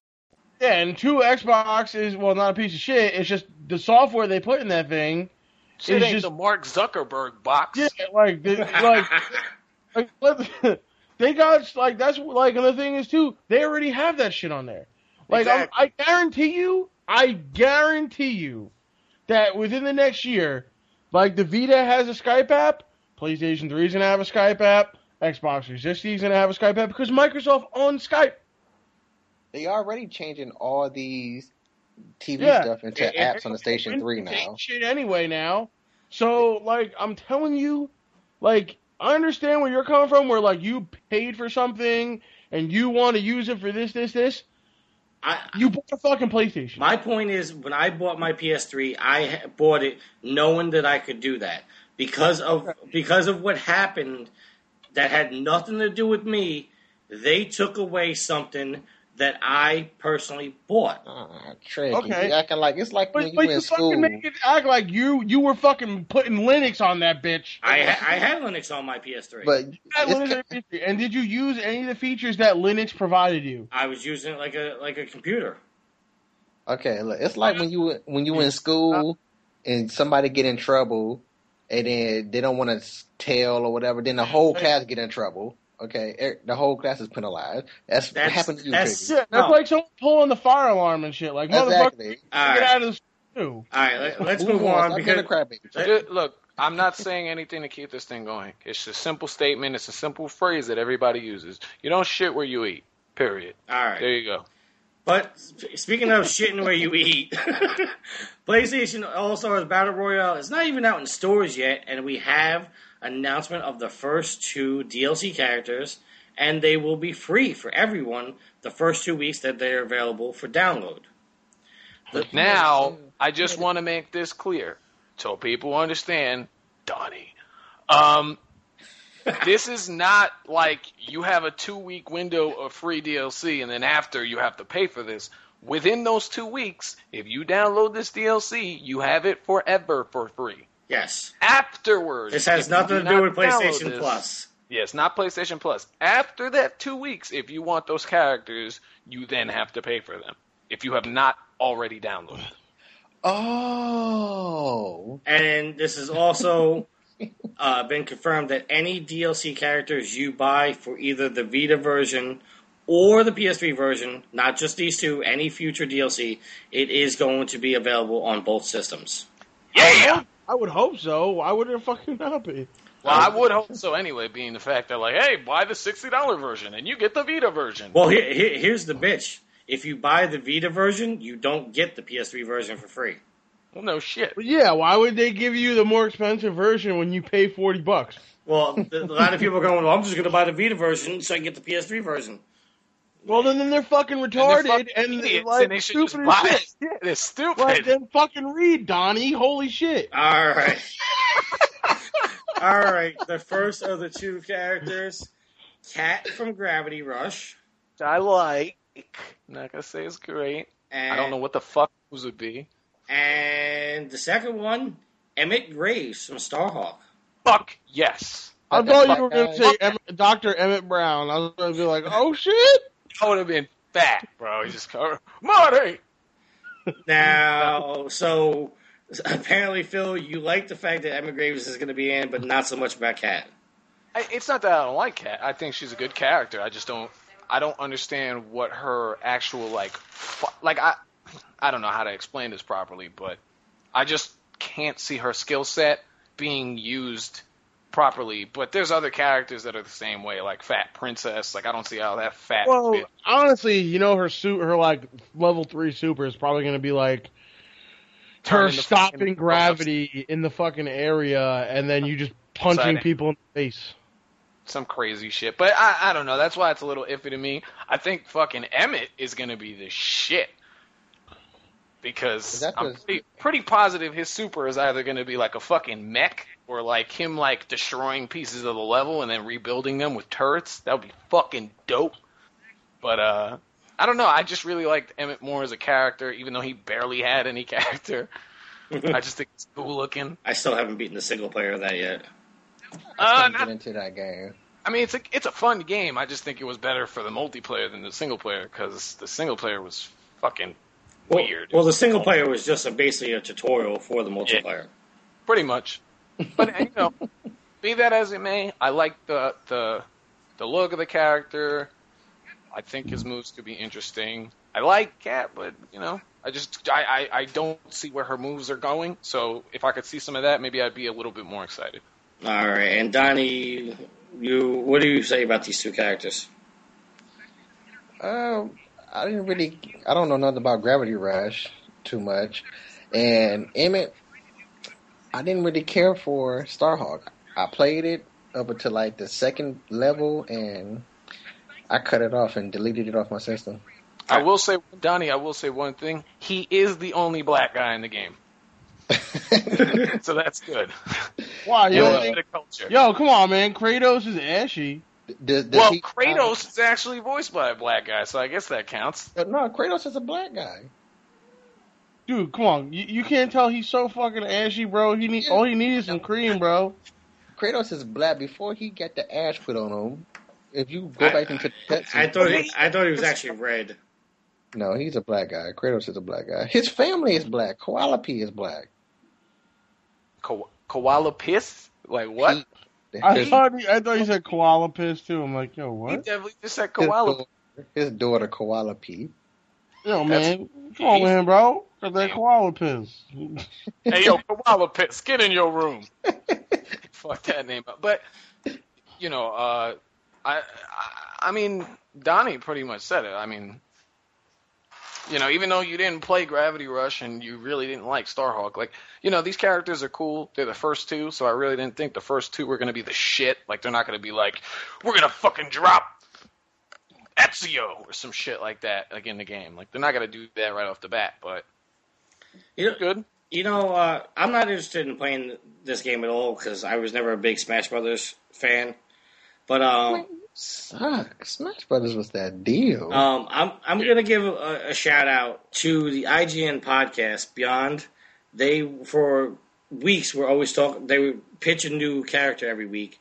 Yeah, and two Xbox is well not a piece of shit. It's just the software they put in that thing. Shit is ain't just the Mark Zuckerberg box. yeah, like [LAUGHS] the, like like they got like that's like and the thing is too they already have that shit on there. Like I'm- I guarantee you, I guarantee you that within the next year, like the Vita has a Skype app, PlayStation 3 is gonna have a Skype app, Xbox 360 is gonna have a Skype app because Microsoft owns Skype. They already changing all these TV Yeah. stuff into It- it- apps on the Station Three now. Shit anyway now. So like I'm telling you, like I understand where you're coming from, where like you paid for something and you want to use it for this, this, this. I, you bought a fucking PlayStation. My point is, when I bought my PS3, I bought it knowing that I could do that because of because of what happened that had nothing to do with me. They took away something that I personally bought. Ah, Trick. Okay. You acting like it's like But, when you but in you school. fucking make it act like you you were fucking putting Linux on that bitch. I I had Linux on my PS3. But Linux on your and did you use any of the features that Linux provided you? I was using it like a like a computer. Okay, look, it's like when you when you in school uh-huh. and somebody get in trouble, and then they don't want to tell or whatever. Then the whole class get in trouble. Okay, Er- the whole class is penalized. That's, what That's- happened to you. that's- Tricky. Yeah, that's like someone pulling the fire alarm and shit. Like Exactly. motherfucker, All get right. out of this too. All right, let, let's Move move on. on because being a Look, I'm not saying anything to keep this thing going. It's a simple statement. It's a simple phrase that everybody uses. You don't shit where you eat. Period. all right. There you go. But speaking of shitting where you eat, [LAUGHS] PlayStation All Stars Battle Royale is not even out in stores yet, and we have announcement of the first two DLC characters, and they will be free for everyone the first two weeks that they're available for download. Now, I just want to make this clear so people understand, Donnie. Um, [LAUGHS] this is not like you have a two week window of free DLC and then after you have to pay for this. within those two weeks, if you download this DLC, you have it forever for free. Yes. Afterwards, This has nothing to do not with PlayStation this- Plus. Yes, not PlayStation Plus. After that two weeks, if you want those characters, you then have to pay for them. If you have not already downloaded. them. Oh. And this has also uh, been confirmed that any DLC characters you buy for either the Vita version or the PS3 version, not just these two, any future DLC, it is going to be available on both systems. Yeah! I would hope so. Why would it fucking not be? Well, I would hope so anyway, being the fact that like, hey, buy the sixty dollar version and you get the Vita version. Well, here, here, here's the bitch. If you buy the Vita version, you don't get the PS3 version for free. Well, no shit. But yeah, why would they give you the more expensive version when you pay forty bucks? Well, [LAUGHS] a lot of people are going, well, I'm just going to buy the Vita version so I can get the PS3 version. Well, then, then they're fucking retarded fucking and, like and they should stupid just as buy shit. Yeah, [LAUGHS] they're stupid. Like, then fucking read, Donnie. Holy shit. All right. [LAUGHS] All right. The first of the two characters, Kat from Gravity Rush. I like. I'm not gonna say it's great. And, I don't know what the fuck those would be. And the second one, Emmett Graves from Starhawk. Fuck yes. I thought you were going to say Dr. Emmett Brown. I was going to be like, oh shit. I would have been fat, bro. He just covered Marty. Now, so apparently, Phil, you like the fact that Emmett Graves is going to be in, but not so much about Kat. It's not that I don't like Kat. I think she's a good character. I just don't. I don't understand what her actual like. Like I, I don't know how to explain this properly, but I just can't see her skill set being used properly. But there's other characters that are the same way, like Fat Princess. Like I don't see how that fat. Well, bitch- honestly, you know, her suit, her like level three super is probably going to be like her stopping fucking- gravity in the fucking area, and then you just punching people in the face. some crazy shit. But I, I don't know. That's why it's a little iffy to me. I think fucking Emmett is gonna be the shit. Because I'm pretty, pretty positive his super is either gonna be like a fucking mech or like him like destroying pieces of the level and then rebuilding them with turrets. That would be fucking dope. But uh I don't know. I just really liked Emmett more as a character, even though he barely had any [LAUGHS] character. I just think it's cool looking. I still haven't beaten the single player of that yet. Uh, Can't not get into that game. I mean, it's a it's a fun game. I just think it was better for the multiplayer than the single player because the single player was fucking Well, weird. Well, the single player was just a, basically a tutorial for the multiplayer. pretty much. But you know, be that as it may, I like the the the look of the character. I think his moves could be interesting. I like Kat, but you know, I just I, I I don't see where her moves are going. So if I could see some of that, maybe I'd be a little bit more excited. All right, and Donnie, you what do you say about these two characters? Um, I didn't really. I don't know nothing about Gravity Rush too much, and Emmett. I didn't really care for Starhawk. I played it up until like the second level, and I cut it off and deleted it off my system. I will say, Donnie, I will say one thing. He is the only black guy in the game. [LAUGHS] so that's good. Why? You Well, don't uh, the culture. Yo, come on, man. Kratos is ashy. Does, does Well, he- Kratos is actually voiced by a black guy, so I guess that counts. No, Kratos is a black guy. Dude, come on. You, you can't tell he's so fucking ashy, bro. He need all he needs is some cream, bro. Kratos is black before he got the ash put on him. If you go back into the cutscene, I thought he, I thought he was actually red. no, he's a black guy. Kratos is a black guy. His family is black. Calliope is black. Ko- koala piss? Like what? I thought he, I thought he said koala piss too. I'm like, yo, what? He definitely just said his koala. daughter, his daughter Calliope. Yo, man, come on, man, bro. Got that koala piss. hey, yo, koala piss, get in your room. [LAUGHS] Fuck that name up. But you know, uh, I, I, I mean, Donnie pretty much said it. I mean, you know, even though you didn't play Gravity Rush and you really didn't like Starhawk, like, you know, these characters are cool. They're the first two, so I really didn't think the first two were going to be the shit. Like, they're not going to be like, we're going to fucking drop Ezio or some shit like that, like in the game. Like, they're not going to do that right off the bat, but You know, good. You know, uh, I'm not interested in playing this game at all because I was never a big Smash Brothers fan. But um, suck. Smash Brothers was that deal. Um, I'm I'm gonna give a, a shout out to the IGN podcast Beyond. They for weeks were always talking. They would pitch a new character every week,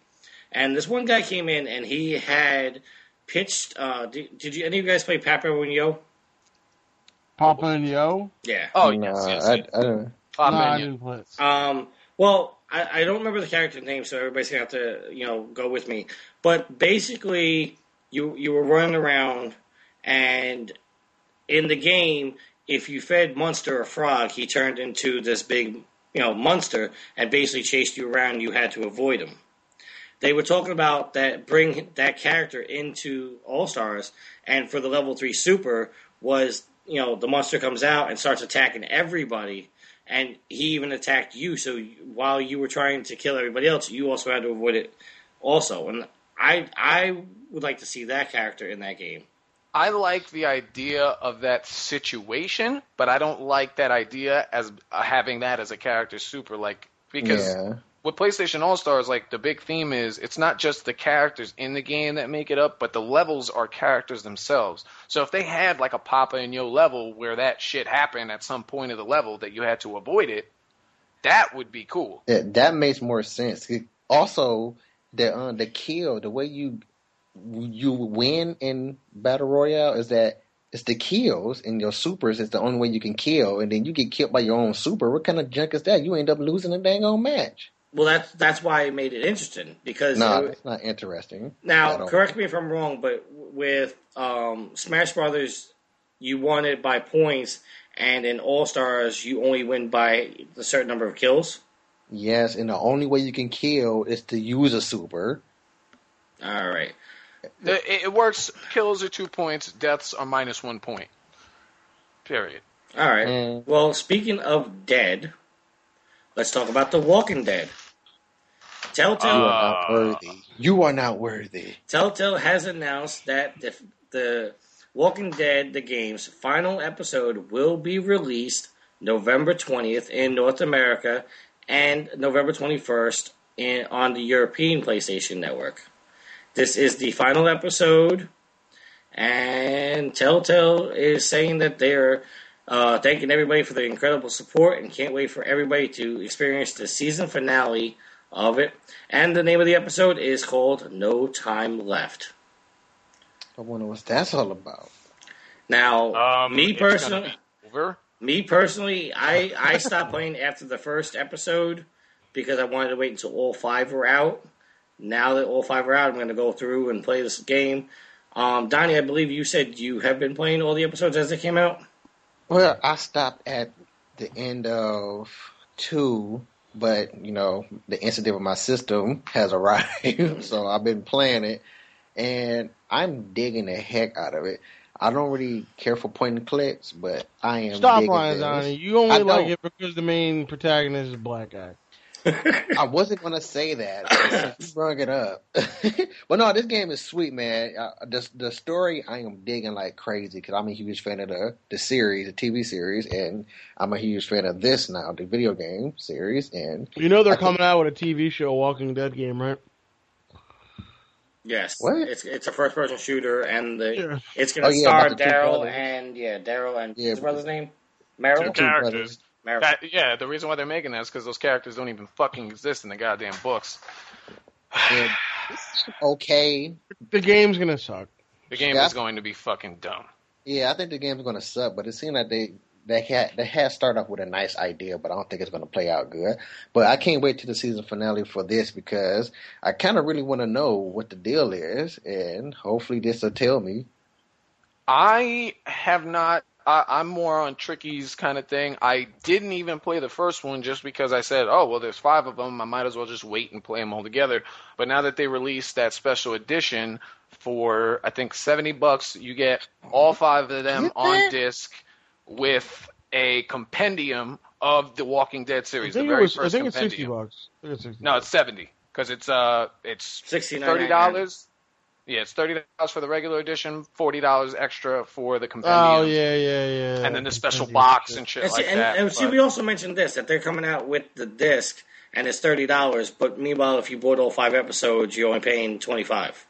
and this one guy came in and he had pitched. Uh, did, did you any of you guys play Papa and Yo? Papa and Yo. Yeah. Oh no, yes, yes, I, yes. I don't. Papa no, I and you. didn't play it. Um, well, I, I don't remember the character name, so everybody's gonna have to, you know, go with me. But basically, you you were running around, and in the game, if you fed Monster a frog, he turned into this big, you know, monster and basically chased you around. You had to avoid him. They were talking about that bring that character into All Stars, and for the level three super was you know the monster comes out and starts attacking everybody, and he even attacked you. So while you were trying to kill everybody else, you also had to avoid it also. And I I would like to see that character in that game. I like the idea of that situation, but I don't like that idea as uh, having that as a character super like because Yeah. With PlayStation All Stars, like the big theme is it's not just the characters in the game that make it up, but the levels are characters themselves. So if they had like a Papa and Yo level where that shit happened at some point of the level that you had to avoid it, that would be cool. Yeah, that makes more sense. Also, the uh, the kill, the way you you win in battle royale is that it's the kills and your supers is the only way you can kill, and then you get killed by your own super. What kind of junk is that? You end up losing a dang old match. Well, that's that's why it made it interesting because No, it- it's not interesting. Now, correct me if I'm wrong, but with um, Smash Brothers, you won it by points, and in All Stars, you only win by a certain number of kills. Yes, and the only way you can kill is to use a super. All right. It, it works. Kills are two points. Deaths are minus one point. Period. All right. Well, speaking of dead, let's talk about The Walking Dead. Telltale. You are not worthy. You are not worthy. Telltale has announced that the, the Walking Dead, the game's final episode, will be released November 20th in North America and November 21st in, on the European PlayStation Network. This is the final episode, and Telltale is saying that they're uh, thanking everybody for the incredible support and can't wait for everybody to experience the season finale of it. And the name of the episode is called No Time Left. I wonder what that's all about. Now, Um, me personally, over. me personally, I I stopped playing after the first episode because I wanted to wait until all five were out. Now that all five are out, I'm going to go through and play this game. Um, Donnie, I believe you said you have been playing all the episodes as they came out. Well, I stopped at the end of two, but you know the incident with my system has [LAUGHS] arrived, so I've been playing it, and I'm digging the heck out of it. I don't really care for point and clicks, but I am. Stop lying. Donnie. You only I like don't. it because the main protagonist is a black guy. I wasn't gonna say that. but you [LAUGHS] brought it up. [LAUGHS] but no, this game is sweet, man. Uh, the the story I am digging like crazy because I'm a huge fan of the the series, the TV series, and I'm a huge fan of this now, the video game series. And You know they're think- coming out with a TV show, Walking Dead game, right? Yes, What? it's it's a first person shooter, and the Yeah. it's going to Oh, yeah, star about the two Daryl and yeah, Daryl and Yeah, what's his brother's name? Merle. Two Two characters. Brothers. Merle. That, yeah, the reason why they're making that is because those characters don't even fucking exist in the goddamn books. Yeah, [SIGHS] okay. The game's gonna suck. The game Yeah. is going to be fucking dumb. Yeah, I think the game's gonna suck, but it seems like they they had they had started off with a nice idea, but I don't think it's gonna play out good. But I can't wait to the season finale for this because I kind of really want to know what the deal is, and hopefully this will tell me. I have not. I, I'm more on Tricky's kind of thing. I didn't even play the first one just because I said, oh, well, there's five of them. I might as well just wait and play them all together. But now that they released that special edition for, I think, 70 bucks, you get all five of them on disc with a compendium of the Walking Dead series. The very was. I first think it's sixty bucks. I think it's 60 No, it's 70 because it's uh, it's $69.99. thirty dollars. Yeah, it's thirty dollars for the regular edition, forty dollars extra for the compendium. Oh yeah, yeah, yeah. And then the special Compendium box shit. and shit And see, like and, that. and see, we also mentioned this that they're coming out with the disc, and it's thirty dollars. But meanwhile, if you bought all five episodes, you're only paying twenty five.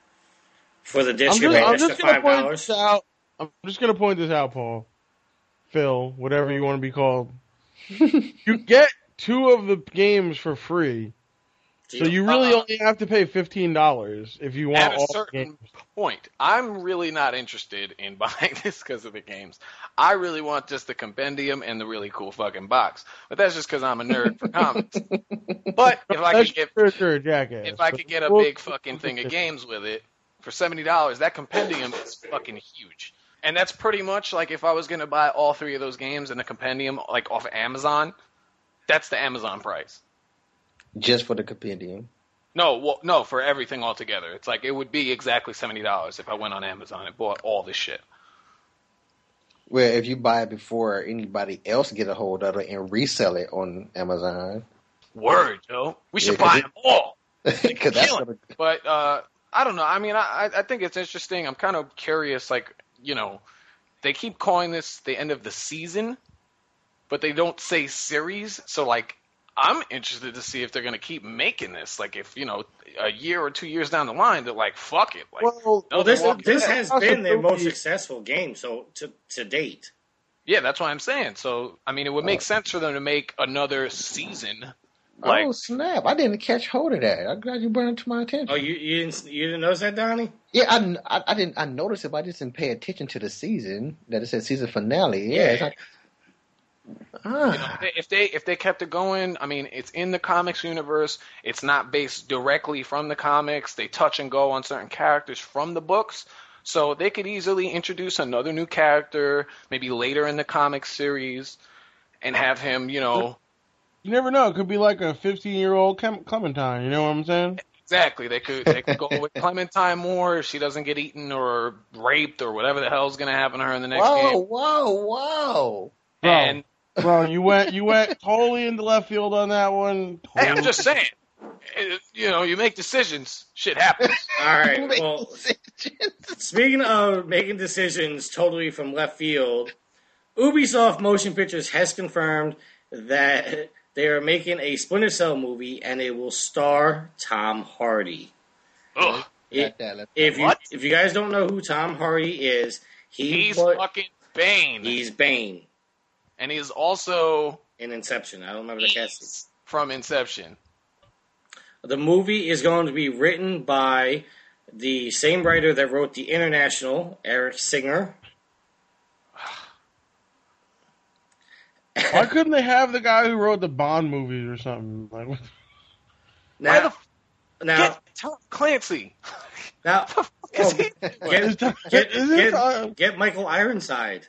For the I'm disc, just, you pay I'm just gonna five point dollars. this out. I'm just gonna point this out, Paul, Phil, whatever you want to be called. [LAUGHS] you get two of the games for free, so you uh, really Uh-uh. only have to pay fifteen dollars if you want At a certain point, I'm really not interested in [LAUGHS] buying this because of the games. I really want just the compendium and the really cool fucking box. But that's just because I'm a nerd for comics. [LAUGHS] But if I could get sure, sure, jackass. if I could get a big fucking thing of games with it for seventy dollars, that compendium is fucking huge. And that's pretty much like if I was gonna buy all three of those games and the compendium, like off of Amazon, that's the Amazon price. Just for the compendium. No, well, no, for everything altogether. It's like it would be exactly seventy dollars if I went on Amazon and bought all this shit. Well, if you buy it before anybody else get a hold of it and resell it on Amazon, Word, Joe. We should Yeah, buy it- them all. [LAUGHS] that's gonna, But uh, I don't know. I mean, I I think it's interesting. I'm kind of curious. Like, you know, they keep calling this the end of the season, but they don't say series. So like, I'm interested to see if they're gonna keep making this. Like, if you know, a year or two years down the line, they're like, fuck it. Like, well, Well, this Walking this Dead. has been their most successful game so to to date. yeah, that's what I'm saying. So I mean, it would make oh. sense for them to make another season. Like, oh snap! I didn't catch hold of that. I'm glad you brought it to my attention. Oh, you you didn't you didn't notice that, Donnie? Yeah, I, I, I didn't. I noticed it, but I just didn't pay attention to the season that it said season finale. Yeah, it's like, ah, if they if they kept it going, I mean, it's in the comics universe. It's not based directly from the comics. They touch and go on certain characters from the books. So they could easily introduce another new character, maybe later in the comic series, and have him, you know, You never know. It could be like a 15 year old Clem- Clementine. You know what I'm saying? exactly. They could they could go [LAUGHS] with Clementine more if she doesn't get eaten or raped or whatever the hell's gonna happen to her in the next whoa, game. whoa, whoa! Bro, And bro, you went you went totally into left field on that one. hey, I'm just saying, you know, you make decisions, shit happens. [LAUGHS] All right. Well, speaking of making decisions totally from left field, Ubisoft Motion Pictures has confirmed that they are making a Splinter Cell movie and it will star Tom Hardy. Ugh. If, Got that, let's- if you What? if you guys don't know who Tom Hardy is, he He's put- fucking Bane. he's Bane and he's also in Inception. I don't remember the cast. From Inception. The movie is going to be written by the same writer that wrote The International, Eric Singer. Why couldn't they have the guy who wrote the Bond movies or something? Like, what- Why Now, the f- now, get Tom Clancy? now, [LAUGHS] Is well, he- get, get, get, get Michael Ironside.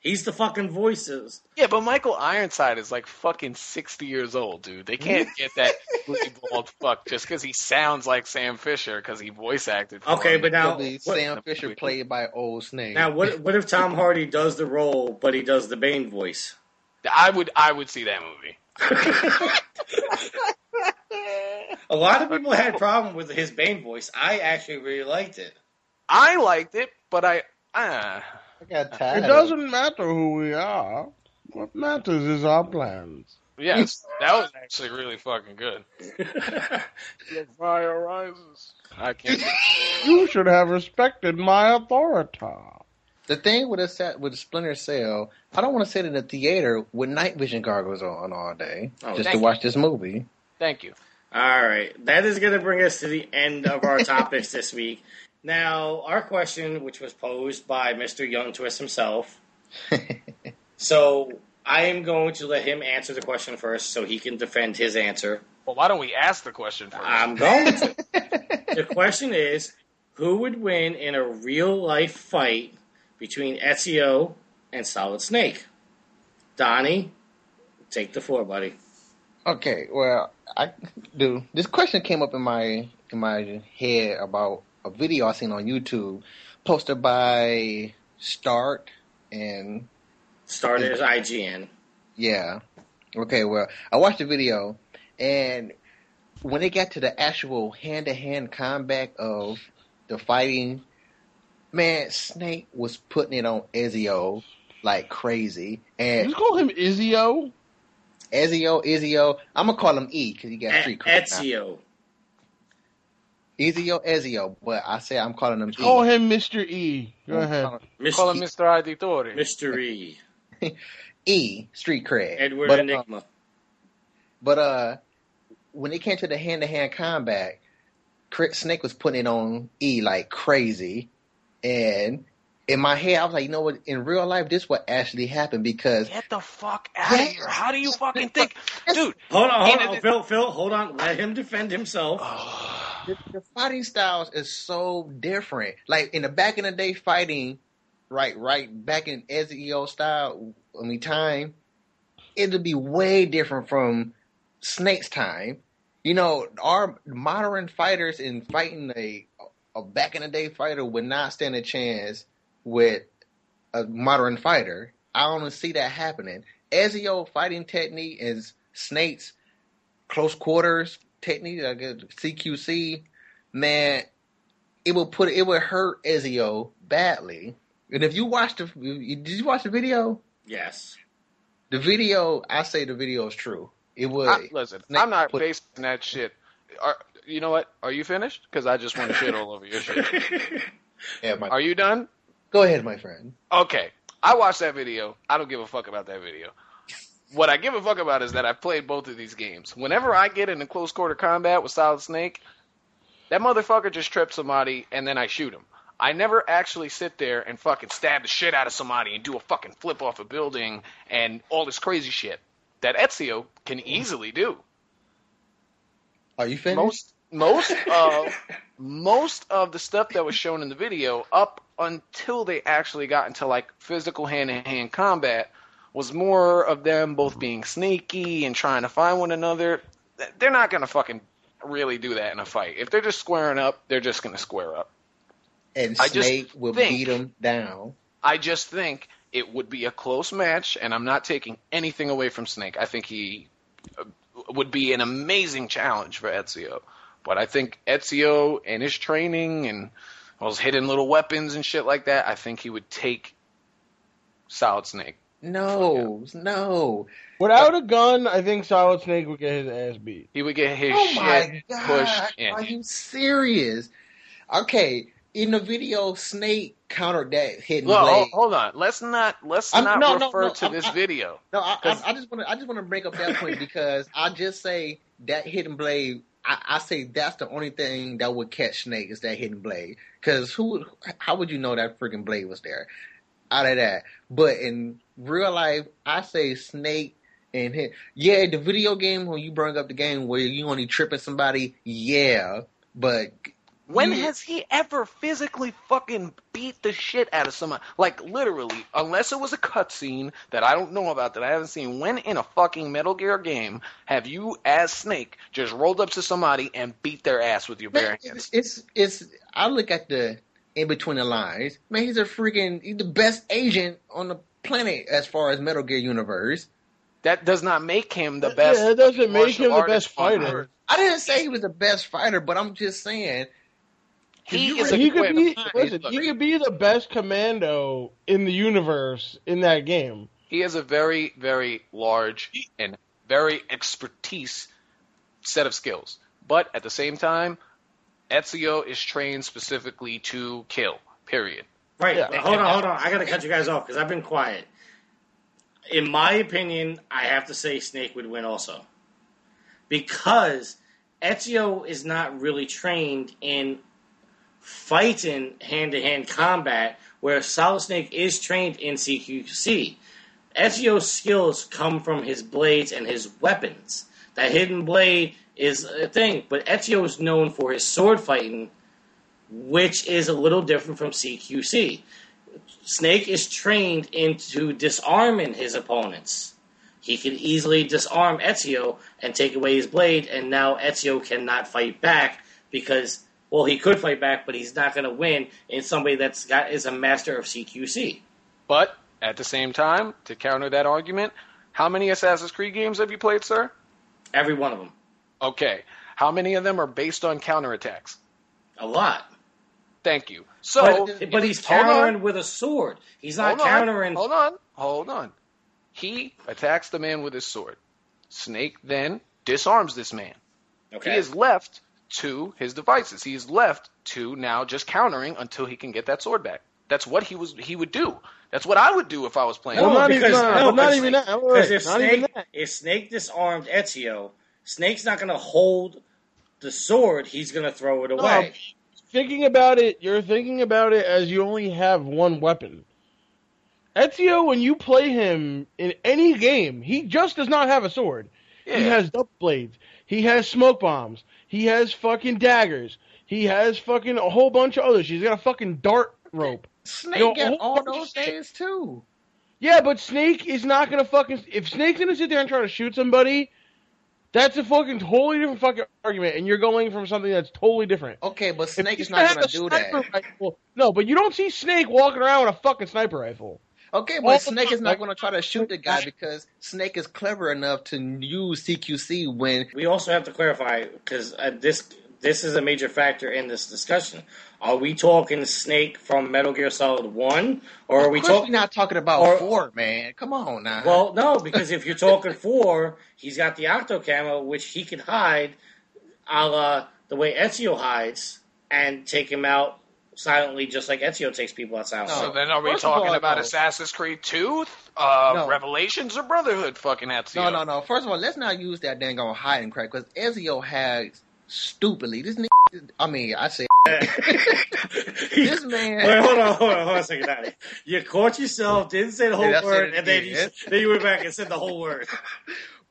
He's the fucking voices. Yeah, but Michael Ironside is like fucking sixty years old, dude. They can't get that really [LAUGHS] bald fuck just because he sounds like Sam Fisher because he voice acted. For Okay, him. but now, what, Sam Fisher played by Old Snake. now what? What if Tom Hardy does the role, but he does the Bane voice? I would I would see that movie. [LAUGHS] A lot of people had problem with his Bane voice. I actually really liked it. I liked it, but I uh, I got tired. It doesn't matter who we are. What matters is our plans. yes, that was actually really fucking good. [LAUGHS] The fire rises. I can't. [LAUGHS] You should have respected my authority. The thing with a set with Splinter Cell, I don't want to sit in a theater with night vision goggles on all day Oh, just to you. watch this movie. Thank you. All right, that is going to bring us to the end of our [LAUGHS] topics this week. Now, our question, which was posed by Mr. Young Twist himself. [LAUGHS] so, I am going to let him answer the question first so he can defend his answer. Well, why don't we ask the question first? I'm going to. [LAUGHS] the question is who would win in a real life fight between Ezio and Solid Snake? Donnie, take the floor, buddy. Okay, well, I do. This question came up in my in my head about a video I seen on YouTube, posted by Start and Starters IGN. yeah. Okay, well, I watched the video, and when they got to the actual hand to hand combat of the fighting, man, Snake was putting it on Ezio like crazy, and You call him Ezio? Ezio, Ezio, I'm gonna call him E because he got E- street now. Ezio. Ezio, Ezio, but I say I'm calling him. Call E. him Mr. E. Go ahead. Call him Mr. Auditore. Mystery. [LAUGHS] E street cred. Edward But, uh, Enigma. But uh, when it came to the hand to hand combat, Cri- Snake was putting it on E like crazy, and in my head I was like, you know what? In real life, this what actually happened because Get the fuck out of here. How do you fucking think? Dude, Hold on, hold on, Phil. Phil, hold on. Let him defend himself. The, the fighting styles is so different. Like in the back in the day fighting, right, right back in Ezio style, I mean time, it'll be way different from Snake's time. You know, our modern fighters in fighting a a back in the day fighter would not stand a chance with a modern fighter. I don't see that happening. Ezio fighting technique is Snake's close quarters technique, I guess CQC, man, it will put it would hurt Ezio badly. And if you watch the, you- did you watch the video? Yes. The video, I say the video is true. It would. I, listen, Snake I'm not put- basing that shit. Are, you know what? Are you finished? Because I just want to shit all over your shit. [LAUGHS] Yeah, my, Are you done? go ahead, my friend. Okay. I watched that video. I don't give a fuck about that video. What I give a fuck about is that I've played both of these games. Whenever I get into close quarter combat with Solid Snake, that motherfucker just trips somebody and then I shoot him. I never actually sit there and fucking stab the shit out of somebody and do a fucking flip off a building and all this crazy shit that Ezio can easily do. Are you finished? Most most of most of the stuff that was shown in the video up until they actually got into like physical hand to hand combat was more of them both being sneaky and trying to find one another. They're not gonna fucking really do that in a fight. If they're just squaring up, they're just gonna square up. and Snake will think- beat him down. I just think it would be a close match, and I'm not taking anything away from Snake. I think he uh, would be an amazing challenge for Ezio. But I think Ezio and his training and those hidden little weapons and shit like that, I think he would take Solid Snake. No, no. Without a gun, I think Solid Snake would get his ass beat. He would get his Oh shit my god! pushed in. Are you serious? Okay, in the video, Snake countered that hidden Well, blade. hold, hold on. Let's not let's I'm- not no, no, refer no, to I'm- this I- video. No, I, I, 'Cause- I just want to I just want to break up that point because I just say that hidden blade. I, I say that's the only thing that would catch Snake is that hidden blade. Because who? How would you know that freaking blade was there? Out of that, but in real life, I say Snake and him. Yeah, the video game when you bring up the game where you only tripping somebody, yeah, but When you- has he ever physically fucking beat the shit out of somebody? Like literally, unless it was a cutscene that I don't know about that I haven't seen. When in a fucking Metal Gear game have you, as Snake, just rolled up to somebody and beat their ass with your bare hands? It's it's. I look at the in between the lines. Man, he's a freaking he's the best agent on the planet as far as Metal Gear universe. That does not make him the best. Yeah, it doesn't make him the best fighter. I didn't say he was the best fighter, but I'm just saying He you is He could be listen, he could be the best commando in the universe in that game. he has a very, very large and very expertise set of skills. But at the same time, Ezio is trained specifically to kill. Period. Right. Yeah. but hold on, hold on. I gotta cut you guys off because I've been quiet. In my opinion, I have to say Snake would win also. Because Ezio is not really trained in fighting hand to hand combat, where Solid Snake is trained in CQC. Ezio's skills come from his blades and his weapons. That hidden blade is a thing, but Ezio is known for his sword fighting which is a little different from CQC. Snake is trained into disarming his opponents. He can easily disarm Ezio and take away his blade, and now Ezio cannot fight back because, well, he could fight back, but he's not going to win in somebody that's got is a master of CQC. But at the same time, to counter that argument, how many Assassin's Creed games have you played, sir? Every one of them, Okay. How many of them are based on counterattacks? a lot. Thank you. So, but, but he's hold on. countering with a sword. He's not hold on, countering. Hold on, hold on. He attacks the man with his sword. Snake then disarms this man. Okay. He is left to his devices. He's left to now just countering until he can get that sword back. That's what he was he would do. That's what I would do if I was playing. Well, not because, even- no, no, not even that. Because if not even Snake, if Snake disarmed Ezio, Snake's not going to hold the sword. He's going to throw it away. thinking about it, you're thinking about it as you only have one weapon. Ezio, when you play him in any game, he just does not have a sword. He has double blades. He has smoke bombs. He has fucking daggers. He has fucking a whole bunch of others. He's got a fucking dart rope. Snake You know, got all those things too. Yeah, but Snake is not gonna fucking. If Snake's gonna sit there and try to shoot somebody, that's a fucking totally different fucking argument, and you're going from something that's totally different. Okay, but Snake is not gonna do that. Rifle, no, but you don't see Snake walking around with a fucking sniper rifle. Okay, but the Snake is not going to try to shoot the guy because Snake is clever enough to use CQC when We also have to clarify because uh, this this is a major factor in this discussion. Are we talking Snake from Metal Gear Solid One, or are we Of course talking? we're not talking about or- four, man. Come on now. Well, no, because if you're talking [LAUGHS] four, he's got the octo camo, which he can hide, a la the way Ezio hides, and take him out silently, just like Ezio takes people out silently. So then are we First talking all, about no. Assassin's Creed 2, uh, No. Revelations, or Brotherhood fucking Ezio? no, no, no. First of all, let's not use that dang on hiding crack because Ezio has stupidly this. Nigga, I mean, I say [LAUGHS] this man. Wait, hold on, hold on, hold on a second, Daddy. You caught yourself, didn't say the whole Yeah, word, and then you, then you went back and said the whole word. [LAUGHS]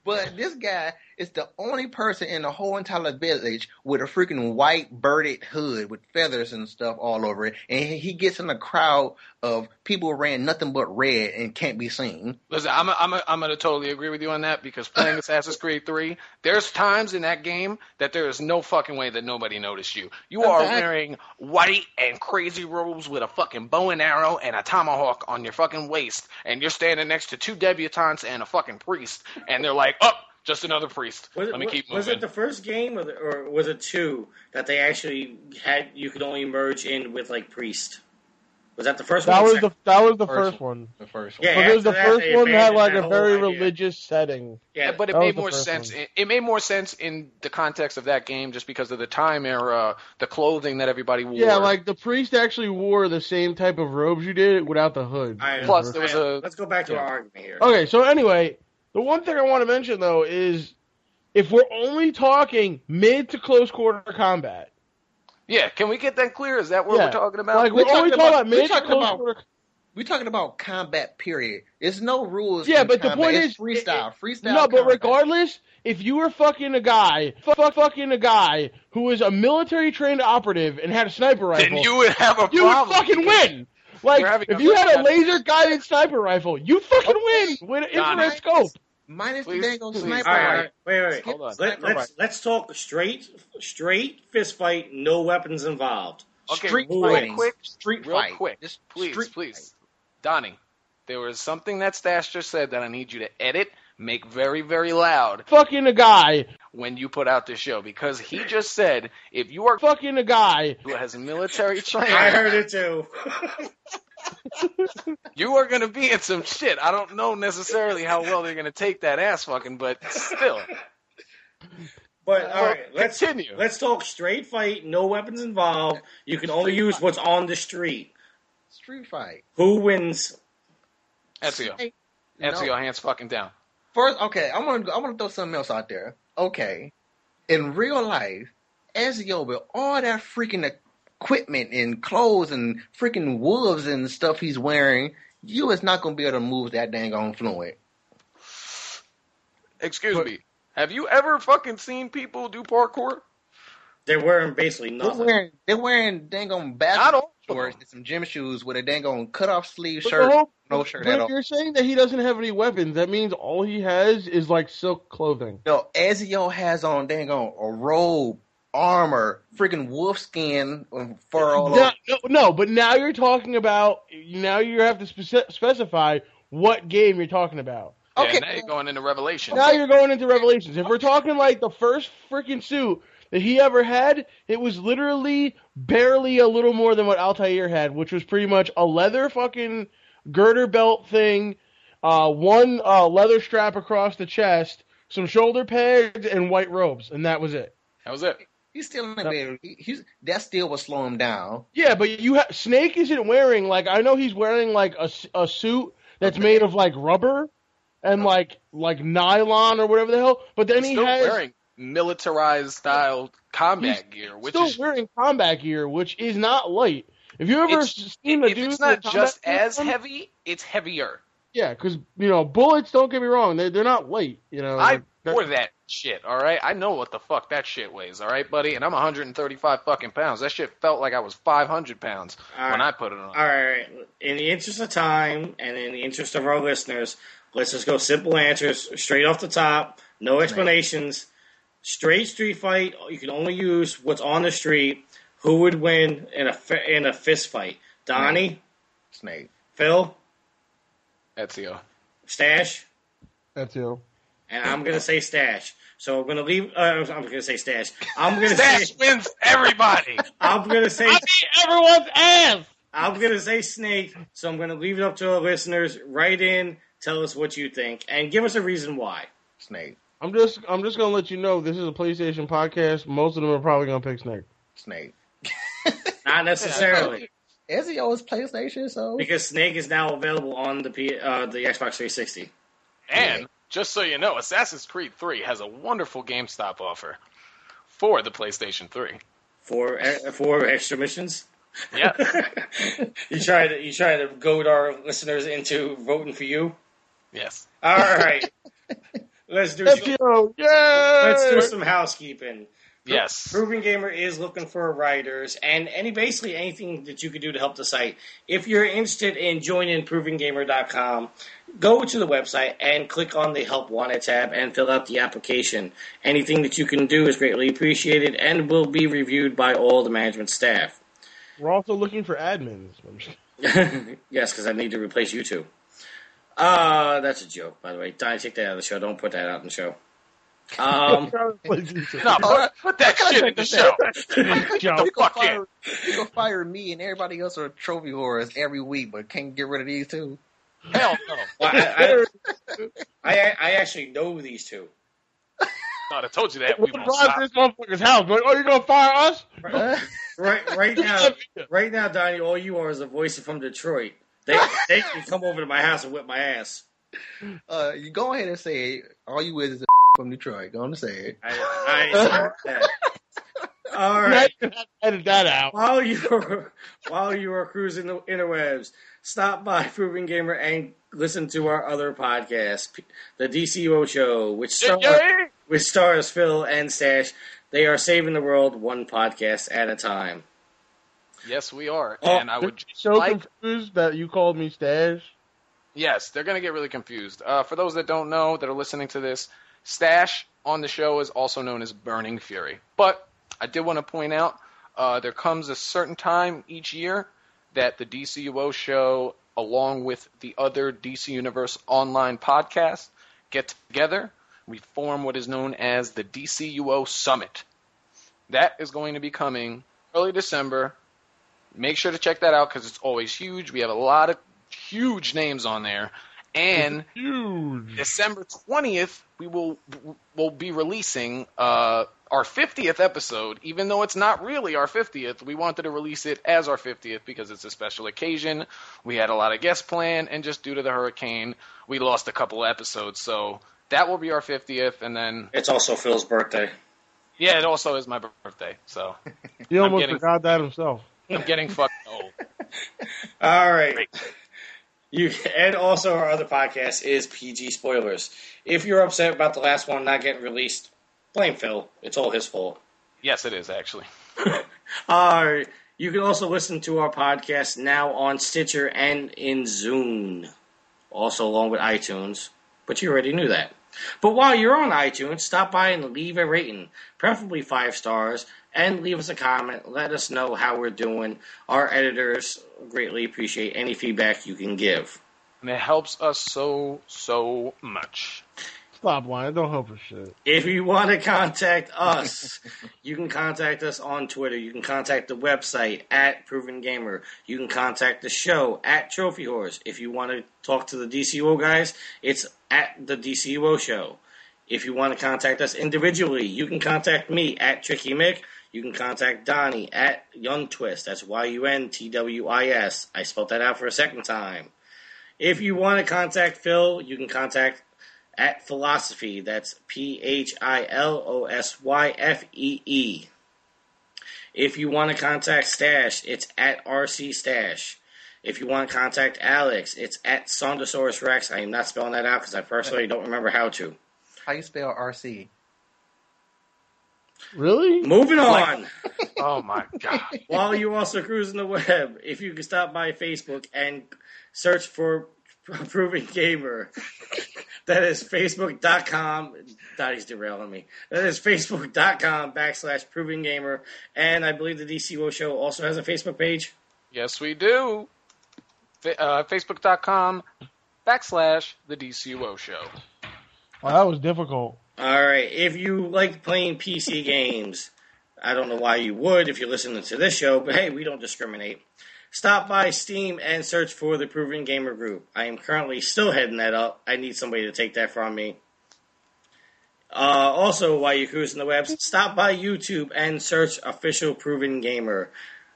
But this guy is the only person in the whole entire village with a freaking white birded hood with feathers and stuff all over it, and he gets in a crowd of people wearing nothing but red and can't be seen. Listen, I'm, I'm, I'm going to totally agree with you on that because playing [LAUGHS] Assassin's Creed 3, there's times in that game that there is no fucking way that nobody noticed you. You are wearing white and crazy robes with a fucking bow and arrow and a tomahawk on your fucking waist, and you're standing next to two debutantes and a fucking priest, and they're like, oh, just another priest. Was, Let me was- keep was it the first game, or, the, or was it two that they actually had? You could only merge in with like priest. Was that the first That one? was the that was the First first one. The first one. Yeah, because the after that, first they one had like a very idea. religious setting. Yeah, but it That made more sense. It, it made more sense in the context of that game, just because of the time era, the clothing that everybody wore. Yeah, like the priest actually wore the same type of robes you did without the hood. All right, Plus, there was right, a- Let's go back to yeah. our argument here. Okay, so anyway, the one thing I want to mention though is if we're only talking mid to close quarter combat, yeah. Can we get that clear? Is that what Yeah. we're talking about? like We're we're only talking talking about- about mid to close about- quarter. We're talking about combat. Period. There's no rules. Yeah, in but the point It's is- freestyle. Freestyle. No, but regardless, if you were fucking a guy, fuck, fucking a guy who was a military trained operative and had a sniper rifle, then you would have a you problem. would fucking win. Like if you had a laser guided sniper rifle, you fucking oh, win with an infrared scope. Minus Please, the dang sniper. All right, right, wait, wait, wait. Hold on. Let, sniper let's let's talk straight, straight fist fight, no weapons involved. Okay, Street real fighting. quick, Street real fight. quick, Just please, street please, Donnie. There was something that Stash just said that I need you to edit, make very, very loud Fucking a guy, when you put out this show because he just said if you are fucking a guy. who has military training, I heard it too. [LAUGHS] [LAUGHS] you are going to be in some shit. I don't know necessarily how well they're going to take that ass fucking, but still. But all right, let's continue. Let's talk straight fight, no weapons involved. You can only use what's on the street. Street fight. Who wins? Ezio. Hey, Ezio, no. hands fucking down. First, okay, I'm gonna I'm gonna throw something else out there. Okay, in real life, Ezio with all that freaking equipment and clothes and freaking wolves and stuff he's wearing, you is not gonna be able to move that dang on fluid. Excuse me. Have you ever fucking seen people do parkour? They're wearing basically nothing. They're nothing. wearing they're wearing dang on Not basketball all of shorts and some gym shoes with a dang on cut off sleeve But shirt, whole- no shirt but at if all. you're saying that he doesn't have any weapons, that means all he has is like silk clothing. No, Ezio has on dang on a robe, armor, freaking wolf skin, and fur all No, over. no, no, but now you're talking about now you have to speci- specify what game you're talking about. Yeah, Okay. now you're going into Revelation. Now you're going into Revelations. If we're talking like the first freaking suit that he ever had, it was literally barely a little more than what Altair had, which was pretty much a leather fucking girder belt thing, uh, one uh, leather strap across the chest, some shoulder pads, and white robes, and that was it. That was it. He's still in the bed. He, he's that still will slow him down. Yeah, but you ha- Snake isn't wearing like I know he's wearing like a, a suit that's made of like rubber and like like nylon or whatever the hell. But then He's he still has wearing militarized style combat gear, which is still is wearing combat gear, which is not light. If you ever seen a dude it's not just as on, heavy, it's heavier. Yeah, because you know bullets. Don't get me wrong; they're they're not light. You know, I They're- that shit, all right? I know what the fuck that shit weighs, all right, buddy? And I'm 135 fucking pounds. That shit felt like I was 500 pounds All when right. I put it on. All right. In the interest of time and in the interest of our listeners, let's just go simple answers straight off the top. No explanations. Straight street fight. You can only use what's on the street. Who would win in a fi- in a fist fight? Donnie, Snake. Phil, Ezio. Stash, That's you. And I'm gonna say Stash. So I'm gonna leave. Uh, I'm gonna say Stash. I'm gonna Stash say. wins everybody. I'm gonna say. everyone's ass. I'm gonna say Snake. So I'm gonna leave it up to our listeners. Write in, tell us what you think, and give us a reason why. Snake. I'm just I'm just gonna let you know this is a PlayStation podcast. Most of them are probably gonna pick Snake. Snake. [LAUGHS] [LAUGHS] Not necessarily. Ezio is PlayStation, so Because Snake is now available on the P, uh, the Xbox 360. And just so you know, Assassin's Creed 3 has a wonderful GameStop offer for the PlayStation 3. for uh, for extra missions. Yeah. [LAUGHS] You try to you try to goad our listeners into voting for you. yes. All right, let's do some. Yay! let's do some housekeeping. Yes. Proven Gamer is looking for writers and any basically anything that you can do to help the site. If you're interested in joining provengamer.com, go to the website and click on the Help Wanted tab and fill out the application. Anything that you can do is greatly appreciated and will be reviewed by all the management staff. We're also looking for admins. [LAUGHS] Yes, because I need to replace you two. Uh, that's a joke, by the way. Donnie, take that out of the show. Don't put that out in the show. Um, [LAUGHS] No, put, put that shit in the show. you the gonna fuck in. fire, you gonna fire me and everybody else are trophy whores every week, but can't get rid of these two. Hell no. [LAUGHS] well, I, I, I, I actually know these two. God, I told you that. We We'll won't drive stop. this motherfucker's house. Like, oh, you gonna fire us? Right, right [LAUGHS] now, right now, Donnie, all you are is a voice from Detroit. They, they can come over to my house and whip my ass. Uh, you go ahead and say it. all you is is a [LAUGHS] from Detroit. Go on and say it. I, I that. All Now right. you have to edit that out. While you're while you are cruising the interwebs, stop by [LAUGHS] Proven Gamer and listen to our other podcast, P- the DCUO Show, which stars which stars Phil and Stash. They are saving the world one podcast at a time. Yes, we are. Oh, and I would just So like confused that you called me Stash. Yes, they're going to get really confused. Uh, for those that don't know, that are listening to this, Stash on the show is also known as Burning Fury. But I did want to point out uh, there comes a certain time each year that the DCUO show, along with the other DC Universe online podcasts, get together. We form what is known as the DCUO Summit. That is going to be coming early December. Make sure to check that out because it's always huge. We have a lot of huge names on there. And. December 20th, we will will be releasing uh, our 50th episode. Even though it's not really our 50th, we wanted to release it as our 50th because it's a special occasion. We had a lot of guests planned, and just due to the hurricane, we lost a couple episodes. So that will be our 50th, and then It's also Phil's birthday. yeah, it also is my birthday. So [LAUGHS] He I'm almost getting- forgot that himself. I'm getting fucking old. [LAUGHS] All right. You and also our other podcast is PG spoilers. If you're upset about the last one not getting released, blame Phil. It's all his fault. Yes, it is actually. [LAUGHS] Uh, you can also listen to our podcast now on Stitcher and in Zune, also along with iTunes. But you already knew that. But while you're on iTunes, stop by and leave a rating, preferably five stars, and leave us a comment. Let us know how we're doing. Our editors greatly appreciate any feedback you can give. And it helps us so so much. Stop lying. Don't help us shit. If you want to contact us, you can contact us on Twitter. You can contact the website at Proven Gamer. You can contact the show at Trophy Whores. If you want to talk to the DCUO guys, it's at the DCUO show. If you want to contact us individually, you can contact me at Tricky Mick. You You can contact Donnie at Young Twist. That's Y U N T W I S. I spelled that out for a second time. If you want to contact Phil, you can contact at PhilOsyfee. That's P H I L O S Y F E E. If you want to contact Stash, it's at RC Stash. If you want to contact Alex, it's at Sondosaurus Rex. I am not spelling that out because I personally don't remember how to. How you spell RC? Really? Moving on. [LAUGHS] oh my god. While you're also cruising the web, if you can stop by Facebook and search for Proven Gamer, that is facebook.com. Dottie's derailing me. That is facebook.com backslash Proven Gamer. And I believe the DCUO show also has a Facebook page. Yes, we do. Fa- uh, Facebook.com backslash the DCUO show. Oh, that was difficult. All right. If you like playing PC games, I don't know why you would if you're listening to this show, but hey, we don't discriminate. Stop by Steam and search for the Proven Gamer Group. I am currently still heading that up. I need somebody to take that from me. Uh, also, while you're cruising the web, stop by YouTube and search Official Proven Gamer.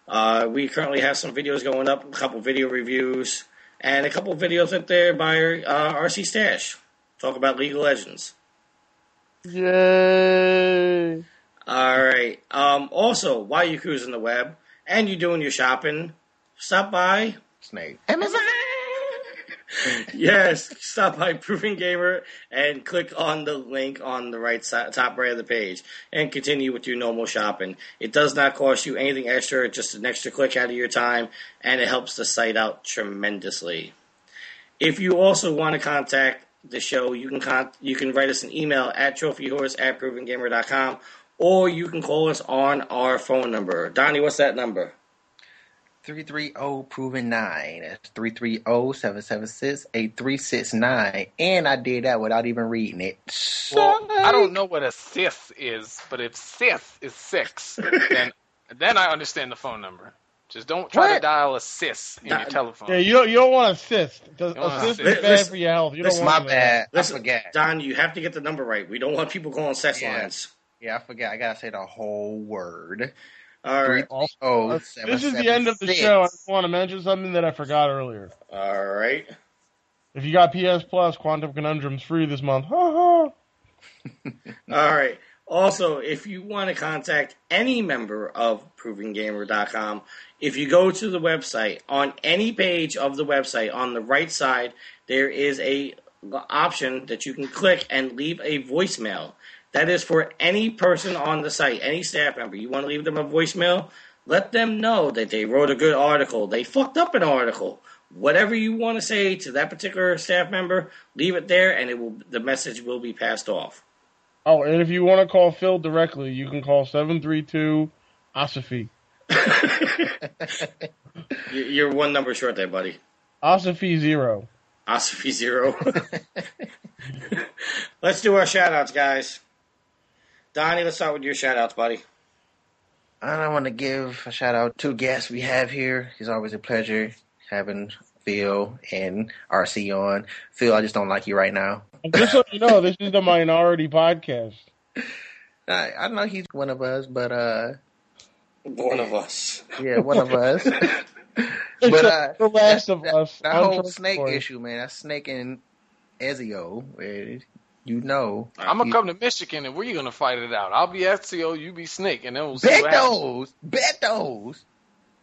Uh, we currently have some videos going up, a couple video reviews, and a couple videos up there by uh, RC Stash. Talk about League of Legends. Yay! All right. Um, also, while you're cruising the web and you're doing your shopping, stop by Snake. Amazon. [LAUGHS] yes, stop by Proven Gamer and click on the link on the right side, top right of the page and continue with your normal shopping. It does not cost you anything extra, just an extra click out of your time, and it helps the site out tremendously. If you also want to contact the show, you can con- you can write us an email at trophywhores at provengamer.com or you can call us on our phone number. Donnie, what's that number? 330 proven 9. That's 330 776 8369. And I did that without even reading it. Well, I don't know what a Sith is, but if Sith is six, then [LAUGHS] then I understand the phone number. Just don't try to dial a sis in your telephone. Yeah, you don't you don't want assist. Because don't want assist assist. is bad for your health. You don't want My that. bad. I Listen, forgot. Don, you have to get the number right. We don't want people calling sex Yeah. lines. Yeah, I forgot. I gotta say the whole word. All right. Oh, This is the end of the oh show. I just want to mention something that I forgot earlier. All right. If you got PS Plus, Quantum Conundrum's free this month. Ha ha. [LAUGHS] All right. Also, if you want to contact any member of ProvenGamer.com, if you go to the website, on any page of the website, on the right side, there is a option that you can click and leave a voicemail. That is for any person on the site, any staff member. You want to leave them a voicemail? Let them know that they wrote a good article. They fucked up an article. Whatever you want to say to that particular staff member, leave it there, and it will. The message will be passed off. Oh, and if you want to call Phil directly, you can call seven three two Asafi. [LAUGHS] You- You're one number short there, buddy. Asafi zero. Asafi Zero. [LAUGHS] let's do our shout outs, guys. Donnie, let's start with your shout outs, buddy. I want to give a shout out to guests we have here. It's always a pleasure having Phil and RC on. Phil, I just don't like you right now. Just so you know, this is the minority podcast. I, I know he's one of us, but uh, One of us. yeah, one of us. [LAUGHS] But the- uh, the last of us. That whole Untrustworthy. snake issue, man. That snake and Ezio, you know. I'm gonna come to Michigan and we're gonna fight it out. I'll be Ezio, you be Snake, and then we'll see Bet what those, bet those.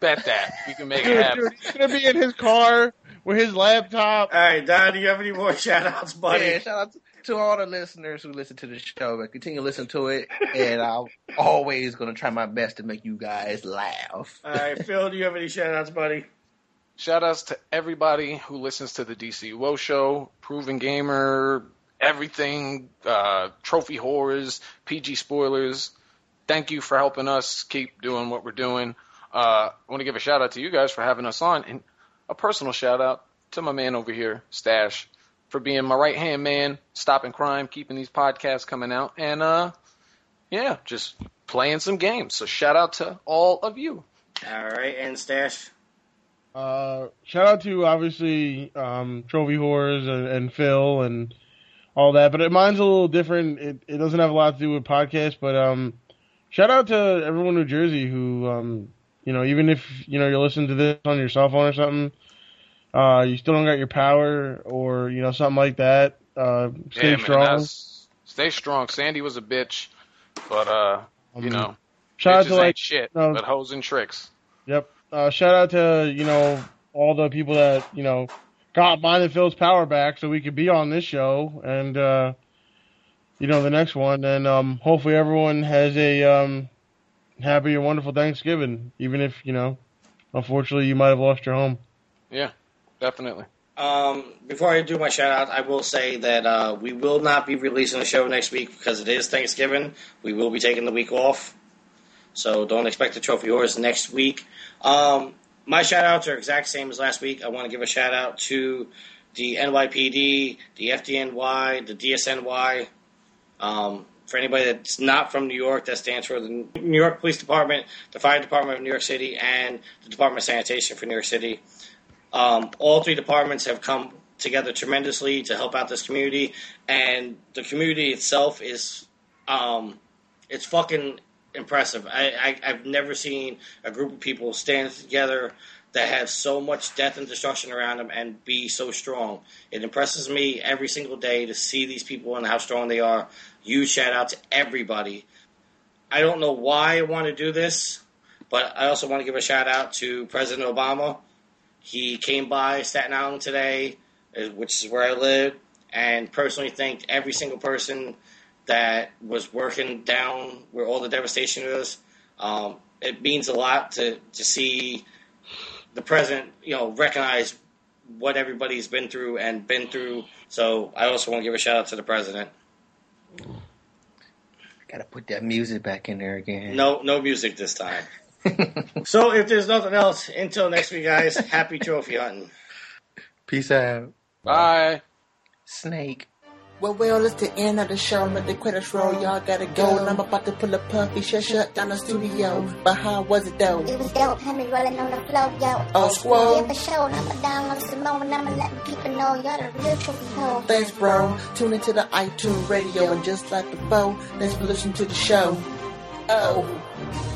Bet that we can make it Dude, happen. dude, he's gonna be in his car with his laptop. All right, Don, do you have any more [LAUGHS] shout outs, buddy? Yeah, shout out to all the listeners who listen to the show. But continue to listen to it, and I'm always gonna try my best to make you guys laugh. All right, [LAUGHS] Phil, do you have any shout outs, buddy? Shout outs to everybody who listens to the DCUO show, Proven Gamer, everything, uh, Trophy Whores, PG Spoilers. Thank you for helping us keep doing what we're doing. Uh, I want to give a shout out to you guys for having us on, and a personal shout out to my man over here, Stash, for being my right hand man, stopping crime, keeping these podcasts coming out, and uh, yeah, just playing some games. So shout out to all of you. All right, and Stash. Uh, shout out to obviously um, Trophy Whores and, and Phil and all that, but it, mine's a little different. It, it doesn't have a lot to do with podcasts, but um, shout out to everyone in New Jersey who, um, you know, even if you know you're listening to this on your cell phone or something, uh, you still don't got your power or you know something like that. Uh, stay yeah, strong. that's- stay strong. Sandy was a bitch, but uh, you Um, know, shout out to, like, shit, no- but hoes and tricks. Yep. Uh, shout out to you know all the people that you know got mine and Phil's power back so we could be on this show and uh, you know the next one and um, hopefully everyone has a um, happy and wonderful Thanksgiving even if you know unfortunately you might have lost your home. Yeah, definitely. Um, before I do my shout out, I will say that uh, we will not be releasing the show next week because it is Thanksgiving. We will be taking the week off. So don't expect the trophy whores next week. Um, my shout outs are exact same as last week. I want to give a shout out to the NYPD, the FDNY, the DSNY. Um, for anybody that's not from New York, that stands for the New York Police Department, the Fire Department of New York City, and the Department of Sanitation for New York City. Um, all three departments have come together tremendously to help out this community, and the community itself is um, it's fucking impressive. I, I I've never seen a group of people stand together that have so much death and destruction around them and be so strong. It impresses me every single day to see these people and how strong they are. Huge shout out to everybody. I don't know why I want to do this, but I also want to give a shout out to President Obama. He came by Staten Island today, uh, which is where I live, and personally thanked every single person that was working down where all the devastation is. Um, it means a lot to, to see the president, you know, recognize what everybody's been through and been through. So I also want to give a shout out to the president. Gotta put that music back in there again. No, no music this time. [LAUGHS] so if there's nothing else, until next week, guys. Happy trophy hunting. Peace out. Bye. Snake. Well, well, it's the end of the show. Let the credits roll. Y'all gotta go. And I'm about to pull a puffy. Shut, shut down the studio. But how was it though? It was dope, had me rolling on the floor, yo. Oh, squall. Yeah, for sure. I'ma down on Simone and I'ma let people know y'all the real trophy hoe. Thanks, bro. Tune into the iTunes radio. And just like before, thanks for listening to the show. Oh.